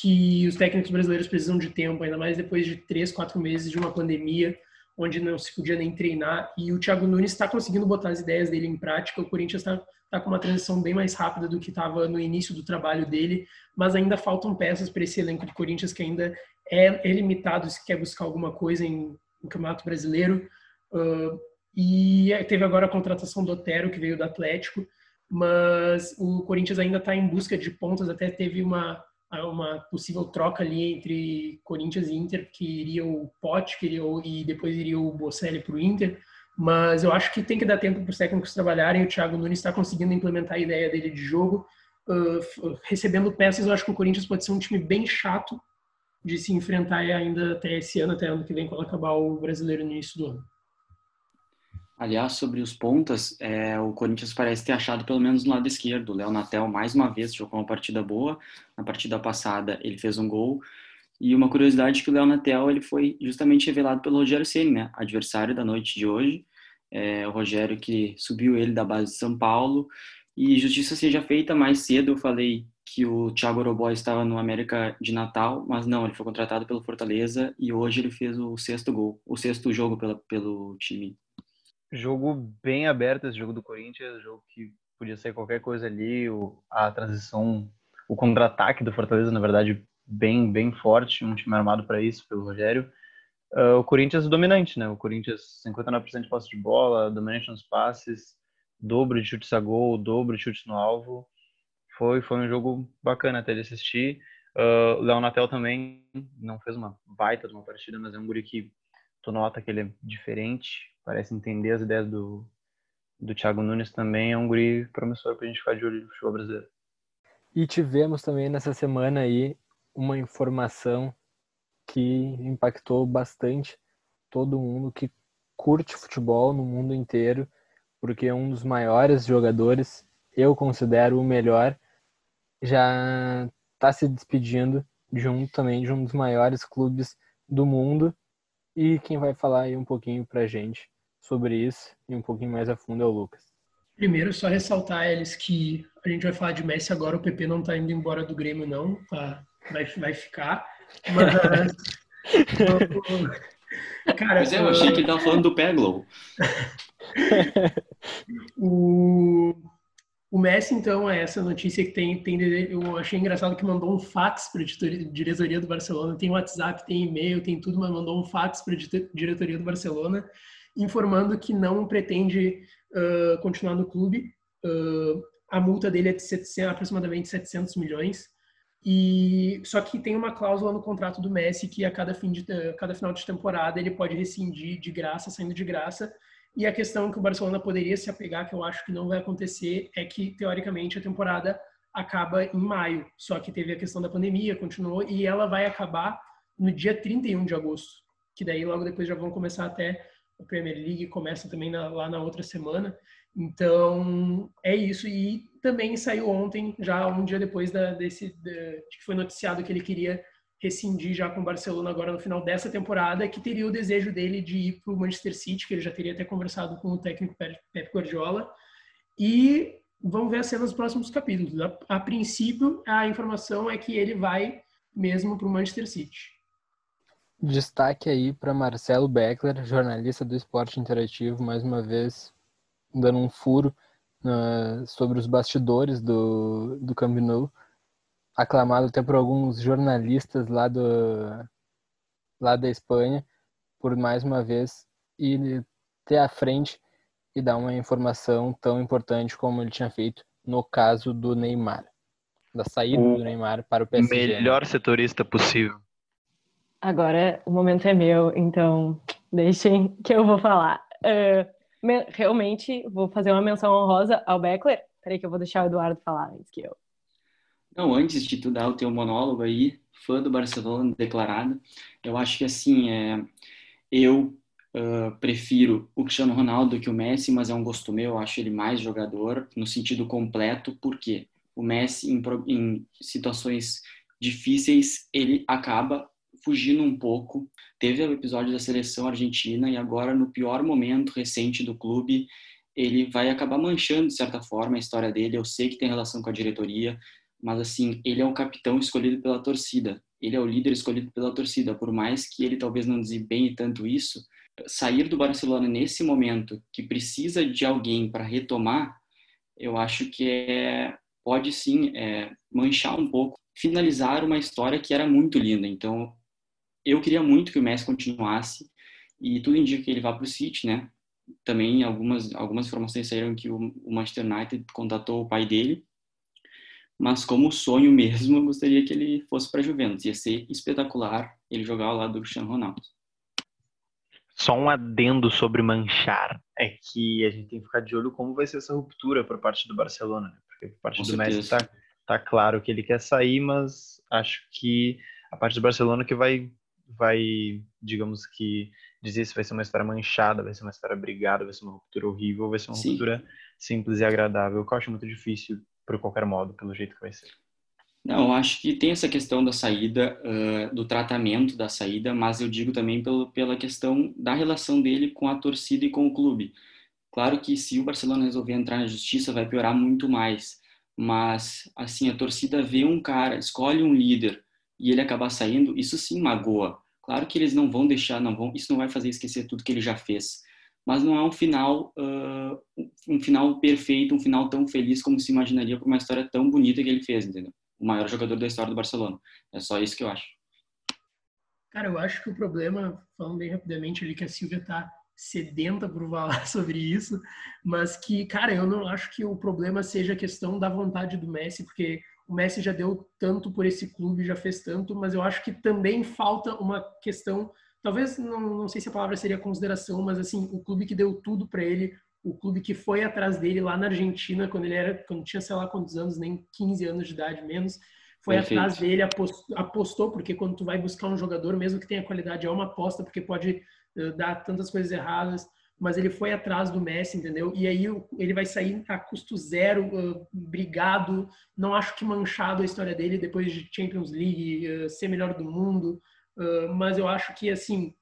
que os técnicos brasileiros precisam de tempo, ainda mais depois de três, quatro meses de uma pandemia, onde não se podia nem treinar. E o Thiago Nunes está conseguindo botar as ideias dele em prática. O Corinthians está tá com uma transição bem mais rápida do que estava no início do trabalho dele, mas ainda faltam peças para esse elenco do Corinthians que ainda é, limitado se quer buscar alguma coisa em, em Campeonato Brasileiro. Uh, e teve agora a contratação do Otero, que veio do Atlético, mas o Corinthians ainda está em busca de pontas, até teve uma, uma possível troca ali entre Corinthians e Inter, que iria o Pote que iria, e depois iria o Bocelli para o Inter, mas eu acho que tem que dar tempo para os técnicos trabalharem, o Thiago Nunes está conseguindo implementar a ideia dele de jogo, uh, recebendo peças, eu acho que o Corinthians pode ser um time bem chato de se enfrentar ainda até esse ano, até ano que vem, quando acabar o brasileiro no início do ano. Aliás, sobre os pontas, é, o Corinthians parece ter achado pelo menos no lado esquerdo. O Léo Natel, mais uma vez, jogou uma partida boa. Na partida passada, ele fez um gol. E uma curiosidade que o Léo Natel ele foi justamente revelado pelo Rogério Ceni, né? adversário da noite de hoje. É, o Rogério que subiu ele da base de São Paulo. E justiça seja feita, mais cedo eu falei que o Thiago Oroboy estava no América de Natal, mas não, ele foi contratado pelo Fortaleza e hoje ele fez o sexto gol, o sexto jogo pela, pelo time jogo bem aberto esse jogo do Corinthians, jogo que podia ser qualquer coisa ali, o, a transição, o contra-ataque do Fortaleza, na verdade, bem bem forte, um time armado para isso pelo Rogério. Uh, o Corinthians dominante, né? O Corinthians 59% de posse de bola, dominante nos passes, dobro de chutes a gol, dobro de chutes no alvo. Foi foi um jogo bacana até de assistir. Uh, Léo também não fez uma baita de uma partida, mas é um guri que tu nota que ele é diferente, parece entender as ideias do, do Thiago Nunes também. É um guri promissor para a gente ficar de olho no futebol brasileiro. E tivemos também nessa semana aí uma informação que impactou bastante todo mundo que curte futebol no mundo inteiro, porque um dos maiores jogadores, eu considero o melhor, já está se despedindo junto também de um dos maiores clubes do mundo. E quem vai falar aí um pouquinho pra gente sobre isso e um pouquinho mais a fundo é o Lucas. Primeiro, só ressaltar, eles que a gente vai falar de Messi agora, o PP não tá indo embora do Grêmio, não, tá, vai, vai ficar. Mas. Cara, Mas é, eu achei que ele tava falando do Peglow. o, o Messi, então, é essa notícia que tem, tem. Eu achei engraçado que mandou um fax para a diretoria do Barcelona. Tem WhatsApp, tem e-mail, tem tudo, mas mandou um fax para a diretoria do Barcelona informando que não pretende uh, continuar no clube. Uh, a multa dele é de 700, aproximadamente 700 milhões. E só que tem uma cláusula no contrato do Messi que a cada fim de cada final de temporada ele pode rescindir de graça, saindo de graça. E a questão que o Barcelona poderia se apegar, que eu acho que não vai acontecer, é que teoricamente a temporada acaba em maio. Só que teve a questão da pandemia, continuou e ela vai acabar no dia 31 de agosto, que daí logo depois já vão começar até a Premier League começa também na, lá na outra semana. Então, é isso. E também saiu ontem, já um dia depois da, desse, de, de que foi noticiado que ele queria rescindir já com o Barcelona agora no final dessa temporada, que teria o desejo dele de ir para o Manchester City, que ele já teria até conversado com o técnico Pep Guardiola. E vamos ver a cena nos próximos capítulos. A, a princípio, a informação é que ele vai mesmo para o Manchester City. Destaque aí para Marcelo Beckler, jornalista do Esporte Interativo, mais uma vez dando um furo uh, sobre os bastidores do, do Camp Nou, aclamado até por alguns jornalistas lá, do, lá da Espanha, por mais uma vez ir ter à frente e dar uma informação tão importante como ele tinha feito no caso do Neymar, da saída o do Neymar para o PSG. Melhor setorista possível. Agora o momento é meu, então deixem que eu vou falar. Uh, realmente vou fazer uma menção honrosa ao Beckler. Peraí que eu vou deixar o Eduardo falar antes que eu. Não, antes de tu dar o teu monólogo aí, fã do Barcelona declarado, eu acho que assim, é, eu uh, prefiro o Cristiano Ronaldo que o Messi, mas é um gosto meu, eu acho ele mais jogador no sentido completo, porque o Messi em, em situações difíceis ele acaba fugindo um pouco. Teve o episódio da seleção argentina e agora, no pior momento recente do clube, ele vai acabar manchando, de certa forma, a história dele. Eu sei que tem relação com a diretoria, mas, assim, ele é o capitão escolhido pela torcida. Ele é o líder escolhido pela torcida. Por mais que ele talvez não desempenhe tanto isso, sair do Barcelona nesse momento que precisa de alguém para retomar, eu acho que é, pode sim é, manchar um pouco, finalizar uma história que era muito linda. Então, eu queria muito que o Messi continuasse e tudo indica que ele vá para o City, né? Também algumas algumas informações saíram que o Manchester United contatou o pai dele, mas como sonho mesmo, eu gostaria que ele fosse para a Juventus. Ia ser espetacular ele jogar ao lado do Cristiano Ronaldo. Só um adendo sobre manchar é que a gente tem que ficar de olho como vai ser essa ruptura por parte do Barcelona, né? porque por parte Com do certeza. Messi tá, tá claro que ele quer sair, mas acho que a parte do Barcelona que vai vai, digamos que dizer se vai ser uma história manchada, vai ser uma história brigada, vai ser uma ruptura horrível, vai ser uma Sim. ruptura simples e agradável, que eu acho muito difícil por qualquer modo, pelo jeito que vai ser. Não, acho que tem essa questão da saída, uh, do tratamento da saída, mas eu digo também pelo, pela questão da relação dele com a torcida e com o clube. Claro que se o Barcelona resolver entrar na justiça, vai piorar muito mais. Mas, assim, a torcida vê um cara, escolhe um líder e ele acabar saindo, isso sim magoa. Claro que eles não vão deixar, não vão, isso não vai fazer esquecer tudo que ele já fez. Mas não é um final, uh, um final perfeito, um final tão feliz como se imaginaria por uma história tão bonita que ele fez, entendeu? O maior jogador da história do Barcelona. É só isso que eu acho. Cara, eu acho que o problema, falando bem rapidamente ali, que a Silvia tá sedenta por falar sobre isso, mas que, cara, eu não acho que o problema seja a questão da vontade do Messi, porque o Messi já deu tanto por esse clube, já fez tanto, mas eu acho que também falta uma questão, talvez não, não sei se a palavra seria consideração, mas assim, o clube que deu tudo para ele, o clube que foi atrás dele lá na Argentina, quando ele era, quando tinha sei lá quantos anos, nem 15 anos de idade menos, foi Perfeito. atrás dele, apostou, apostou, porque quando tu vai buscar um jogador, mesmo que tenha qualidade, é uma aposta, porque pode uh, dar tantas coisas erradas mas ele foi atrás do Messi, entendeu? E aí ele vai sair a custo zero, uh, brigado. Não acho que manchado a história dele depois de Champions League, uh, ser melhor do mundo, uh, mas eu acho que assim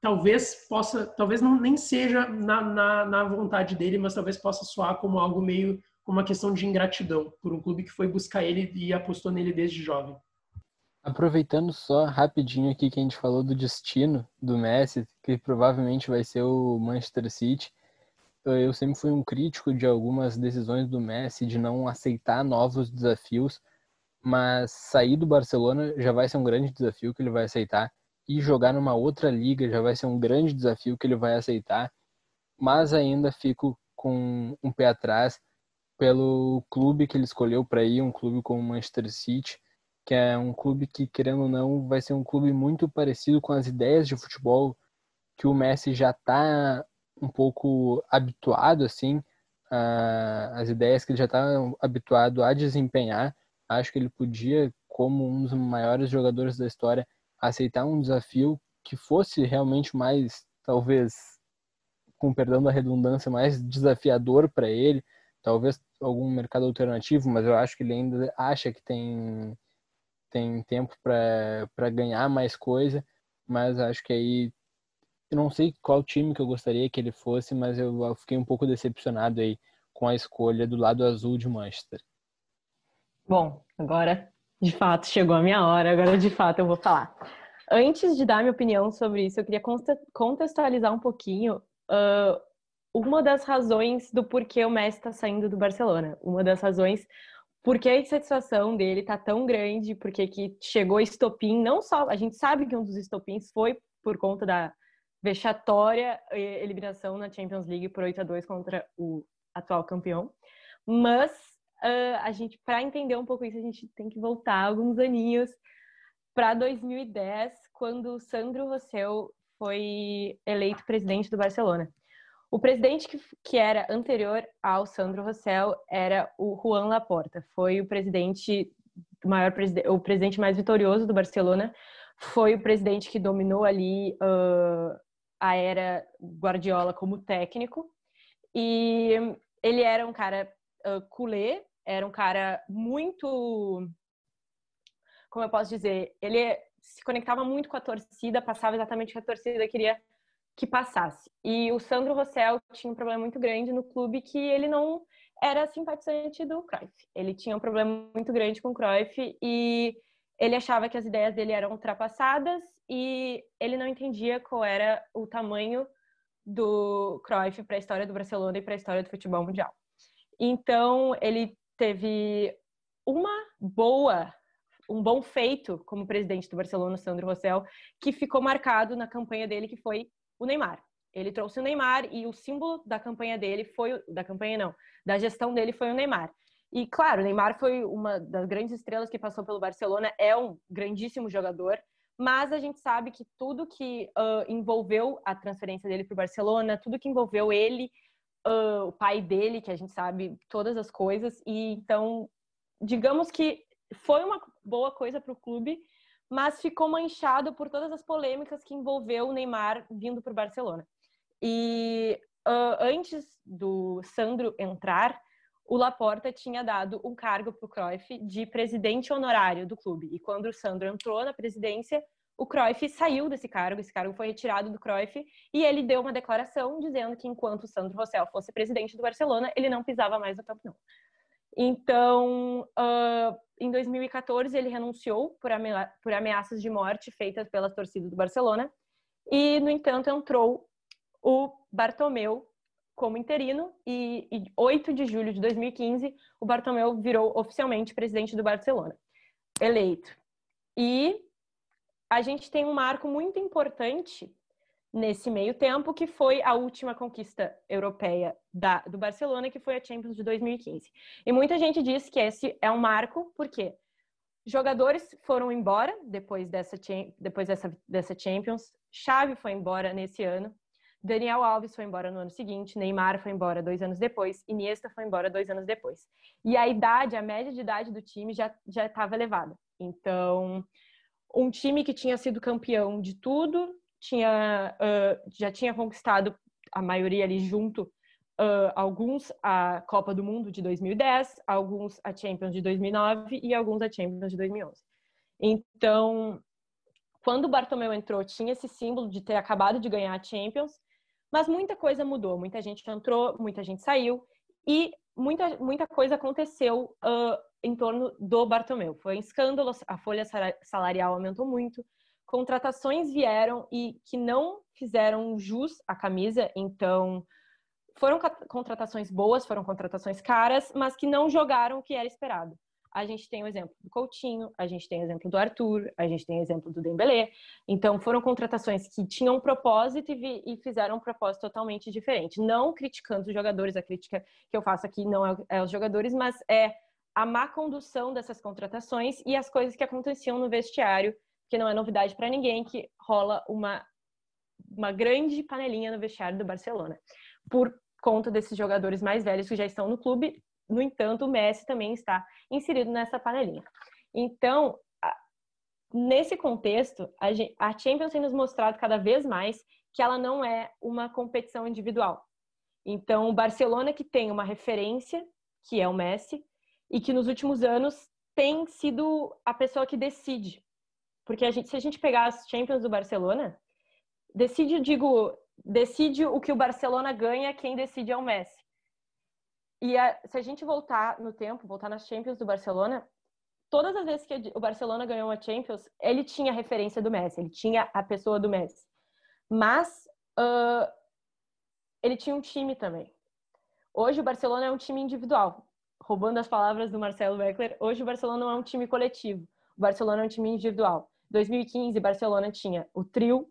talvez possa, talvez não nem seja na, na, na, vontade dele, mas talvez possa soar como algo meio como uma questão de ingratidão por um clube que foi buscar ele e apostou nele desde jovem. Aproveitando só rapidinho aqui que a gente falou do destino do Messi, que provavelmente vai ser o Manchester City. Eu sempre fui um crítico de algumas decisões do Messi de não aceitar novos desafios, mas sair do Barcelona já vai ser um grande desafio que ele vai aceitar e jogar numa outra liga já vai ser um grande desafio que ele vai aceitar, mas ainda fico com um pé atrás pelo clube que ele escolheu para ir, um clube como o Manchester City que é um clube que, querendo ou não, vai ser um clube muito parecido com as ideias de futebol que o Messi já está um pouco habituado, assim, as ideias que ele já está habituado a desempenhar. Acho que ele podia, como um dos maiores jogadores da história, aceitar um desafio que fosse realmente mais, talvez, com perdão da redundância, mais desafiador para ele. Talvez algum mercado alternativo, mas eu acho que ele ainda acha que tem tem tempo para ganhar mais coisa, mas acho que aí eu não sei qual time que eu gostaria que ele fosse, mas eu, fiquei um pouco decepcionado aí com a escolha do lado azul de Manchester. Bom, agora de fato chegou a minha hora, agora de fato eu vou falar. Antes de dar minha opinião sobre isso, eu queria contextualizar um pouquinho uh, uma das razões do porquê o Messi está saindo do Barcelona. Uma das razões por que a insatisfação dele tá tão grande, porque que chegou estopim, não só, a gente sabe que um dos estopins foi por conta da vexatória eliminação na Champions League por 8 a 2 contra o atual campeão, mas uh, a gente, para entender um pouco isso, a gente tem que voltar alguns aninhos para 2010, quando Sandro Rossell foi eleito presidente do Barcelona. O presidente que, que era anterior ao Sandro Rossell era o Juan Laporta. Foi o presidente maior o presidente mais vitorioso do Barcelona. Foi o presidente que dominou ali uh, a era Guardiola como técnico. E ele era um cara uh, culé, era um cara muito. Como eu posso dizer? Ele se conectava muito com a torcida, passava exatamente o que a torcida queria que passasse. E o Sandro Rossell tinha um problema muito grande no clube que ele não era simpatizante do Cruyff. Ele tinha um problema muito grande com o Cruyff e ele achava que as ideias dele eram ultrapassadas e ele não entendia qual era o tamanho do Cruyff para a história do Barcelona e para a história do futebol mundial. Então, ele teve uma boa, um bom feito como presidente do Barcelona, Sandro Rossell, que ficou marcado na campanha dele, que foi o Neymar. Ele trouxe o Neymar e o símbolo da campanha dele foi da campanha não, da gestão dele foi o Neymar. E claro, o Neymar foi uma das grandes estrelas que passou pelo Barcelona, é um grandíssimo jogador, mas a gente sabe que tudo que uh, envolveu a transferência dele para o Barcelona, tudo que envolveu ele, uh, o pai dele, que a gente sabe todas as coisas, e então, digamos que foi uma boa coisa para o clube, mas ficou manchado por todas as polêmicas que envolveu o Neymar vindo para o Barcelona. E uh, antes do Sandro entrar, o Laporta tinha dado um cargo para o Cruyff de presidente honorário do clube. E quando o Sandro entrou na presidência, o Cruyff saiu desse cargo, esse cargo foi retirado do Cruyff, e ele deu uma declaração dizendo que enquanto o Sandro Rossell fosse presidente do Barcelona, ele não pisava mais no campo não. Então, uh, em 2014, ele renunciou por, amea por ameaças de morte feitas pela torcida do Barcelona, e, no entanto, entrou o Bartomeu como interino e, e 8 de julho de 2015 o Bartomeu virou oficialmente presidente do Barcelona, eleito. E a gente tem um marco muito importante nesse meio tempo, que foi a última conquista europeia da, do Barcelona, que foi a Champions de 2015. E muita gente diz que esse é um marco, porque jogadores foram embora depois dessa, depois dessa, dessa Champions, Xavi foi embora nesse ano, Daniel Alves foi embora no ano seguinte, Neymar foi embora dois anos depois, Iniesta foi embora dois anos depois. E a idade, a média de idade do time já já estava elevada. Então, um time que tinha sido campeão de tudo, tinha uh, já tinha conquistado a maioria ali junto, uh, alguns a Copa do Mundo de 2010, alguns a Champions de 2009 e alguns a Champions de 2011. Então, quando o Bartomeu entrou, tinha esse símbolo de ter acabado de ganhar a Champions, mas muita coisa mudou, muita gente entrou, muita gente saiu e muita, muita coisa aconteceu uh, em torno do Bartomeu. Foi um escândalo, a folha salarial aumentou muito, contratações vieram e que não fizeram jus à camisa, então foram contratações boas, foram contratações caras, mas que não jogaram o que era esperado a gente tem o exemplo do Coutinho, a gente tem o exemplo do Arthur, a gente tem o exemplo do Dembélé. Então, foram contratações que tinham um propósito e, fizeram um propósito totalmente diferente. Não criticando os jogadores, a crítica que eu faço aqui não é, é aos jogadores, mas é a má condução dessas contratações e as coisas que aconteciam no vestiário, que não é novidade para ninguém, que rola uma, uma grande panelinha no vestiário do Barcelona. Por conta desses jogadores mais velhos que já estão no clube, no entanto, o Messi também está inserido nessa panelinha. Então, nesse contexto, a Champions tem nos mostrado cada vez mais que ela não é uma competição individual. Então, o Barcelona que tem uma referência, que é o Messi, e que nos últimos anos tem sido a pessoa que decide. Porque a gente, se a gente pegar as Champions do Barcelona, decide, digo, decide o que o Barcelona ganha, quem decide é o Messi. E a, se a gente voltar no tempo, voltar nas Champions do Barcelona, todas as vezes que o Barcelona ganhou uma Champions, ele tinha a referência do Messi, ele tinha a pessoa do Messi. Mas uh, ele tinha um time também. Hoje o Barcelona é um time individual. Roubando as palavras do Marcelo Beckler, hoje o Barcelona não é um time coletivo. O Barcelona é um time individual. 2015, Barcelona tinha o trio.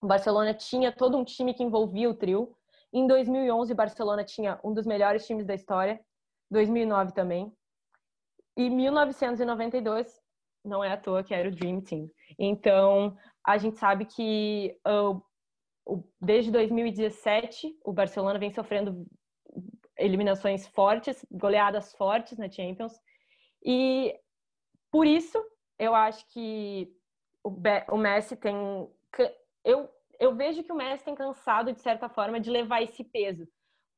O Barcelona tinha todo um time que envolvia o trio. Em 2011, Barcelona tinha um dos melhores times da história, 2009 também. E 1992, não é à toa que era o Dream Team. Então, a gente sabe que uh, desde 2017, o Barcelona vem sofrendo eliminações fortes, goleadas fortes na Champions. E por isso, eu acho que o Messi tem. Eu eu vejo que o Messi tem cansado, de certa forma, de levar esse peso.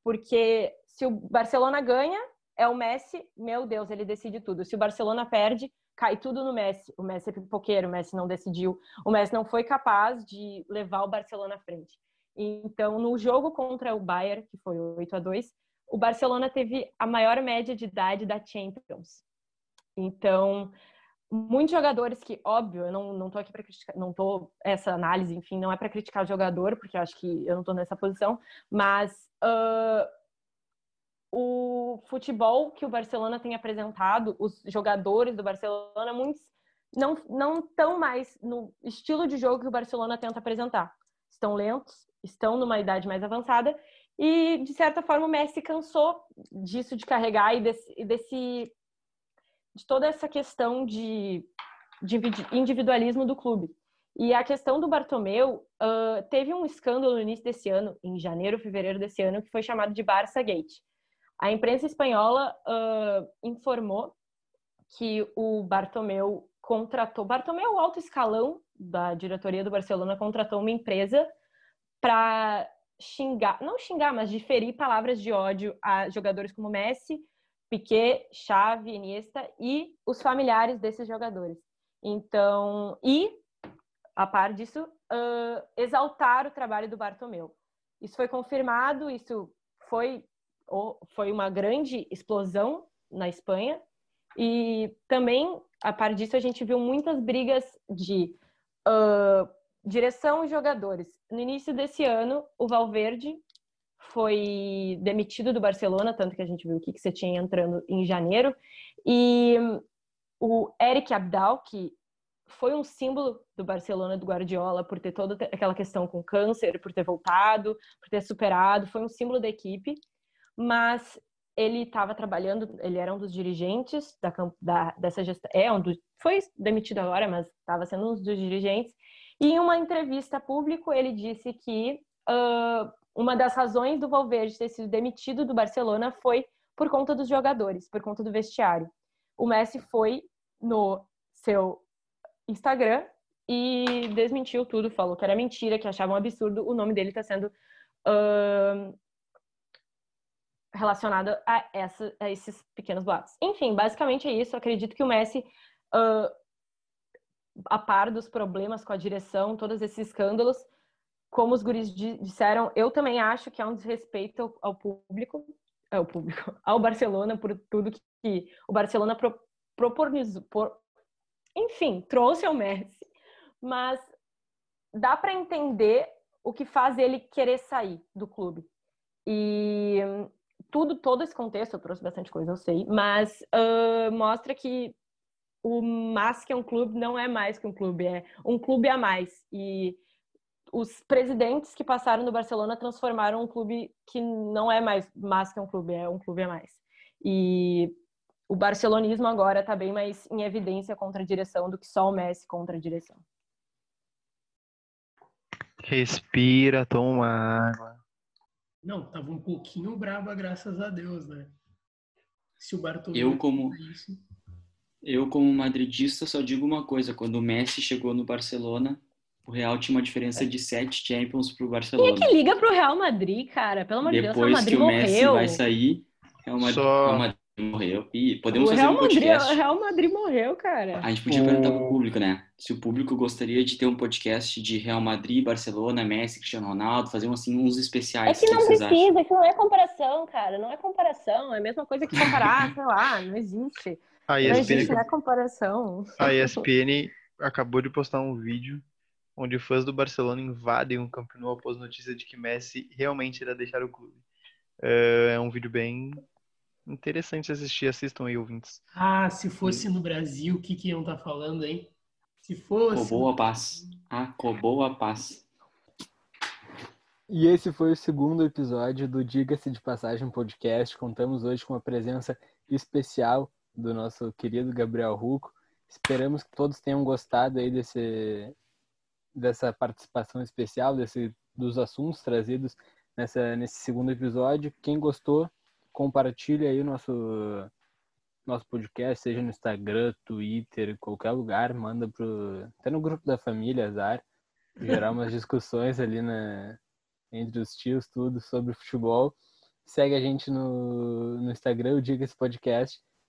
Porque se o Barcelona ganha, é o Messi, meu Deus, ele decide tudo. Se o Barcelona perde, cai tudo no Messi. O Messi é pipoqueiro, o Messi não decidiu. O Messi não foi capaz de levar o Barcelona à frente. Então, no jogo contra o Bayern, que foi 8 a 2 o Barcelona teve a maior média de idade da Champions. Então, muitos jogadores que, óbvio, eu não, não tô aqui para criticar, não tô, essa análise, enfim, não é para criticar o jogador, porque eu acho que eu não tô nessa posição, mas uh, o futebol que o Barcelona tem apresentado, os jogadores do Barcelona, muitos não não estão mais no estilo de jogo que o Barcelona tenta apresentar. Estão lentos, estão numa idade mais avançada e de certa forma o Messi cansou disso de carregar e desse, desse de toda essa questão de, de individualismo do clube. E a questão do Bartomeu uh, teve um escândalo no início desse ano, em janeiro, fevereiro desse ano, que foi chamado de Barça Gate. A imprensa espanhola uh, informou que o Bartomeu contratou, Bartomeu, alto escalão da diretoria do Barcelona, contratou uma empresa para xingar, não xingar, mas diferir palavras de ódio a jogadores como Messi, Piquet, Xavi, Iniesta e os familiares desses jogadores. Então, e a par disso, uh, exaltar o trabalho do Bartomeu. Isso foi confirmado, isso foi, foi uma grande explosão na Espanha. E também, a par disso, a gente viu muitas brigas de uh, direção e jogadores. No início desse ano, o Valverde foi demitido do Barcelona, tanto que a gente viu o que você tinha entrando em janeiro. E o Eric Abdal, que foi um símbolo do Barcelona, do Guardiola, por ter toda aquela questão com câncer, por ter voltado, por ter superado, foi um símbolo da equipe, mas ele estava trabalhando, ele era um dos dirigentes da, da dessa gestão, é um dos, foi demitido agora, mas estava sendo um dos dirigentes, e em uma entrevista pública ele disse que uh, uma das razões do Valverde ter sido demitido do Barcelona foi por conta dos jogadores, por conta do vestiário. O Messi foi no seu Instagram e desmentiu tudo, falou que era mentira, que achava um absurdo o nome dele estar tá sendo uh, relacionado a, essa, a, esses pequenos boatos. Enfim, basicamente é isso. acredito que o Messi, uh, a par dos problemas com a direção, todos esses escândalos, como os guris disseram, eu também acho que é um desrespeito ao, público, ao público, ao Barcelona por tudo que o Barcelona pro, propornizou, por, enfim, trouxe ao Messi, mas dá para entender o que faz ele querer sair do clube. E tudo, todo esse contexto, eu trouxe bastante coisa, eu sei, mas uh, mostra que o mais que um clube não é mais que um clube, é um clube a mais. E os presidentes que passaram no Barcelona transformaram um clube que não é mais mais que um clube, é um clube a mais. E o barcelonismo agora está bem mais em evidência contra a direção do que só o Messi contra a direção. Respira, toma água. Não, tava um pouquinho brava, graças a Deus, né? Se o Bartolomeu eu como isso... eu como madridista só digo uma coisa: quando o Messi chegou no Barcelona, o Real tinha uma diferença de sete Champions pro Barcelona. Quem é que liga pro Real Madrid, cara? Pelo amor de Deus, o Real Madrid que o morreu. Messi vai sair, Real Madrid, Só... Real Madrid morreu. E podemos o fazer Real um podcast. Madrid, o Real Madrid morreu, cara. A gente podia perguntar pro público, né? Se o público gostaria de ter um podcast de Real Madrid, Barcelona, Messi, Cristiano Ronaldo, fazer assim, uns especiais. É que não vocês precisa, acham? é que não é comparação, cara. Não é comparação. É a mesma coisa que comparar, sei lá, não existe. A Não ESPN, existe, não é comparação. a ESPN acabou de postar um vídeo onde fãs do Barcelona invadem um Camp Nou após notícia de que Messi realmente irá deixar o clube. É um vídeo bem interessante assistir, assistam aí, ouvintes. Ah, se fosse no Brasil, o que, que iam estar falando, hein? Se fosse. Acabou a paz. Acabou a paz. E esse foi o segundo episódio do Diga-se de Passagem Podcast. Contamos hoje com a presença especial do nosso querido Gabriel Ruco. Esperamos que todos tenham gostado aí desse, dessa participação especial, desse, dos assuntos trazidos nessa, nesse segundo episódio. Quem gostou, compartilhe aí o nosso, nosso podcast, seja no Instagram, Twitter, qualquer lugar, manda pro. Até no grupo da família, azar, gerar umas discussões ali na, entre os tios, tudo sobre futebol. Segue a gente no, no Instagram, o Diga esse podcast,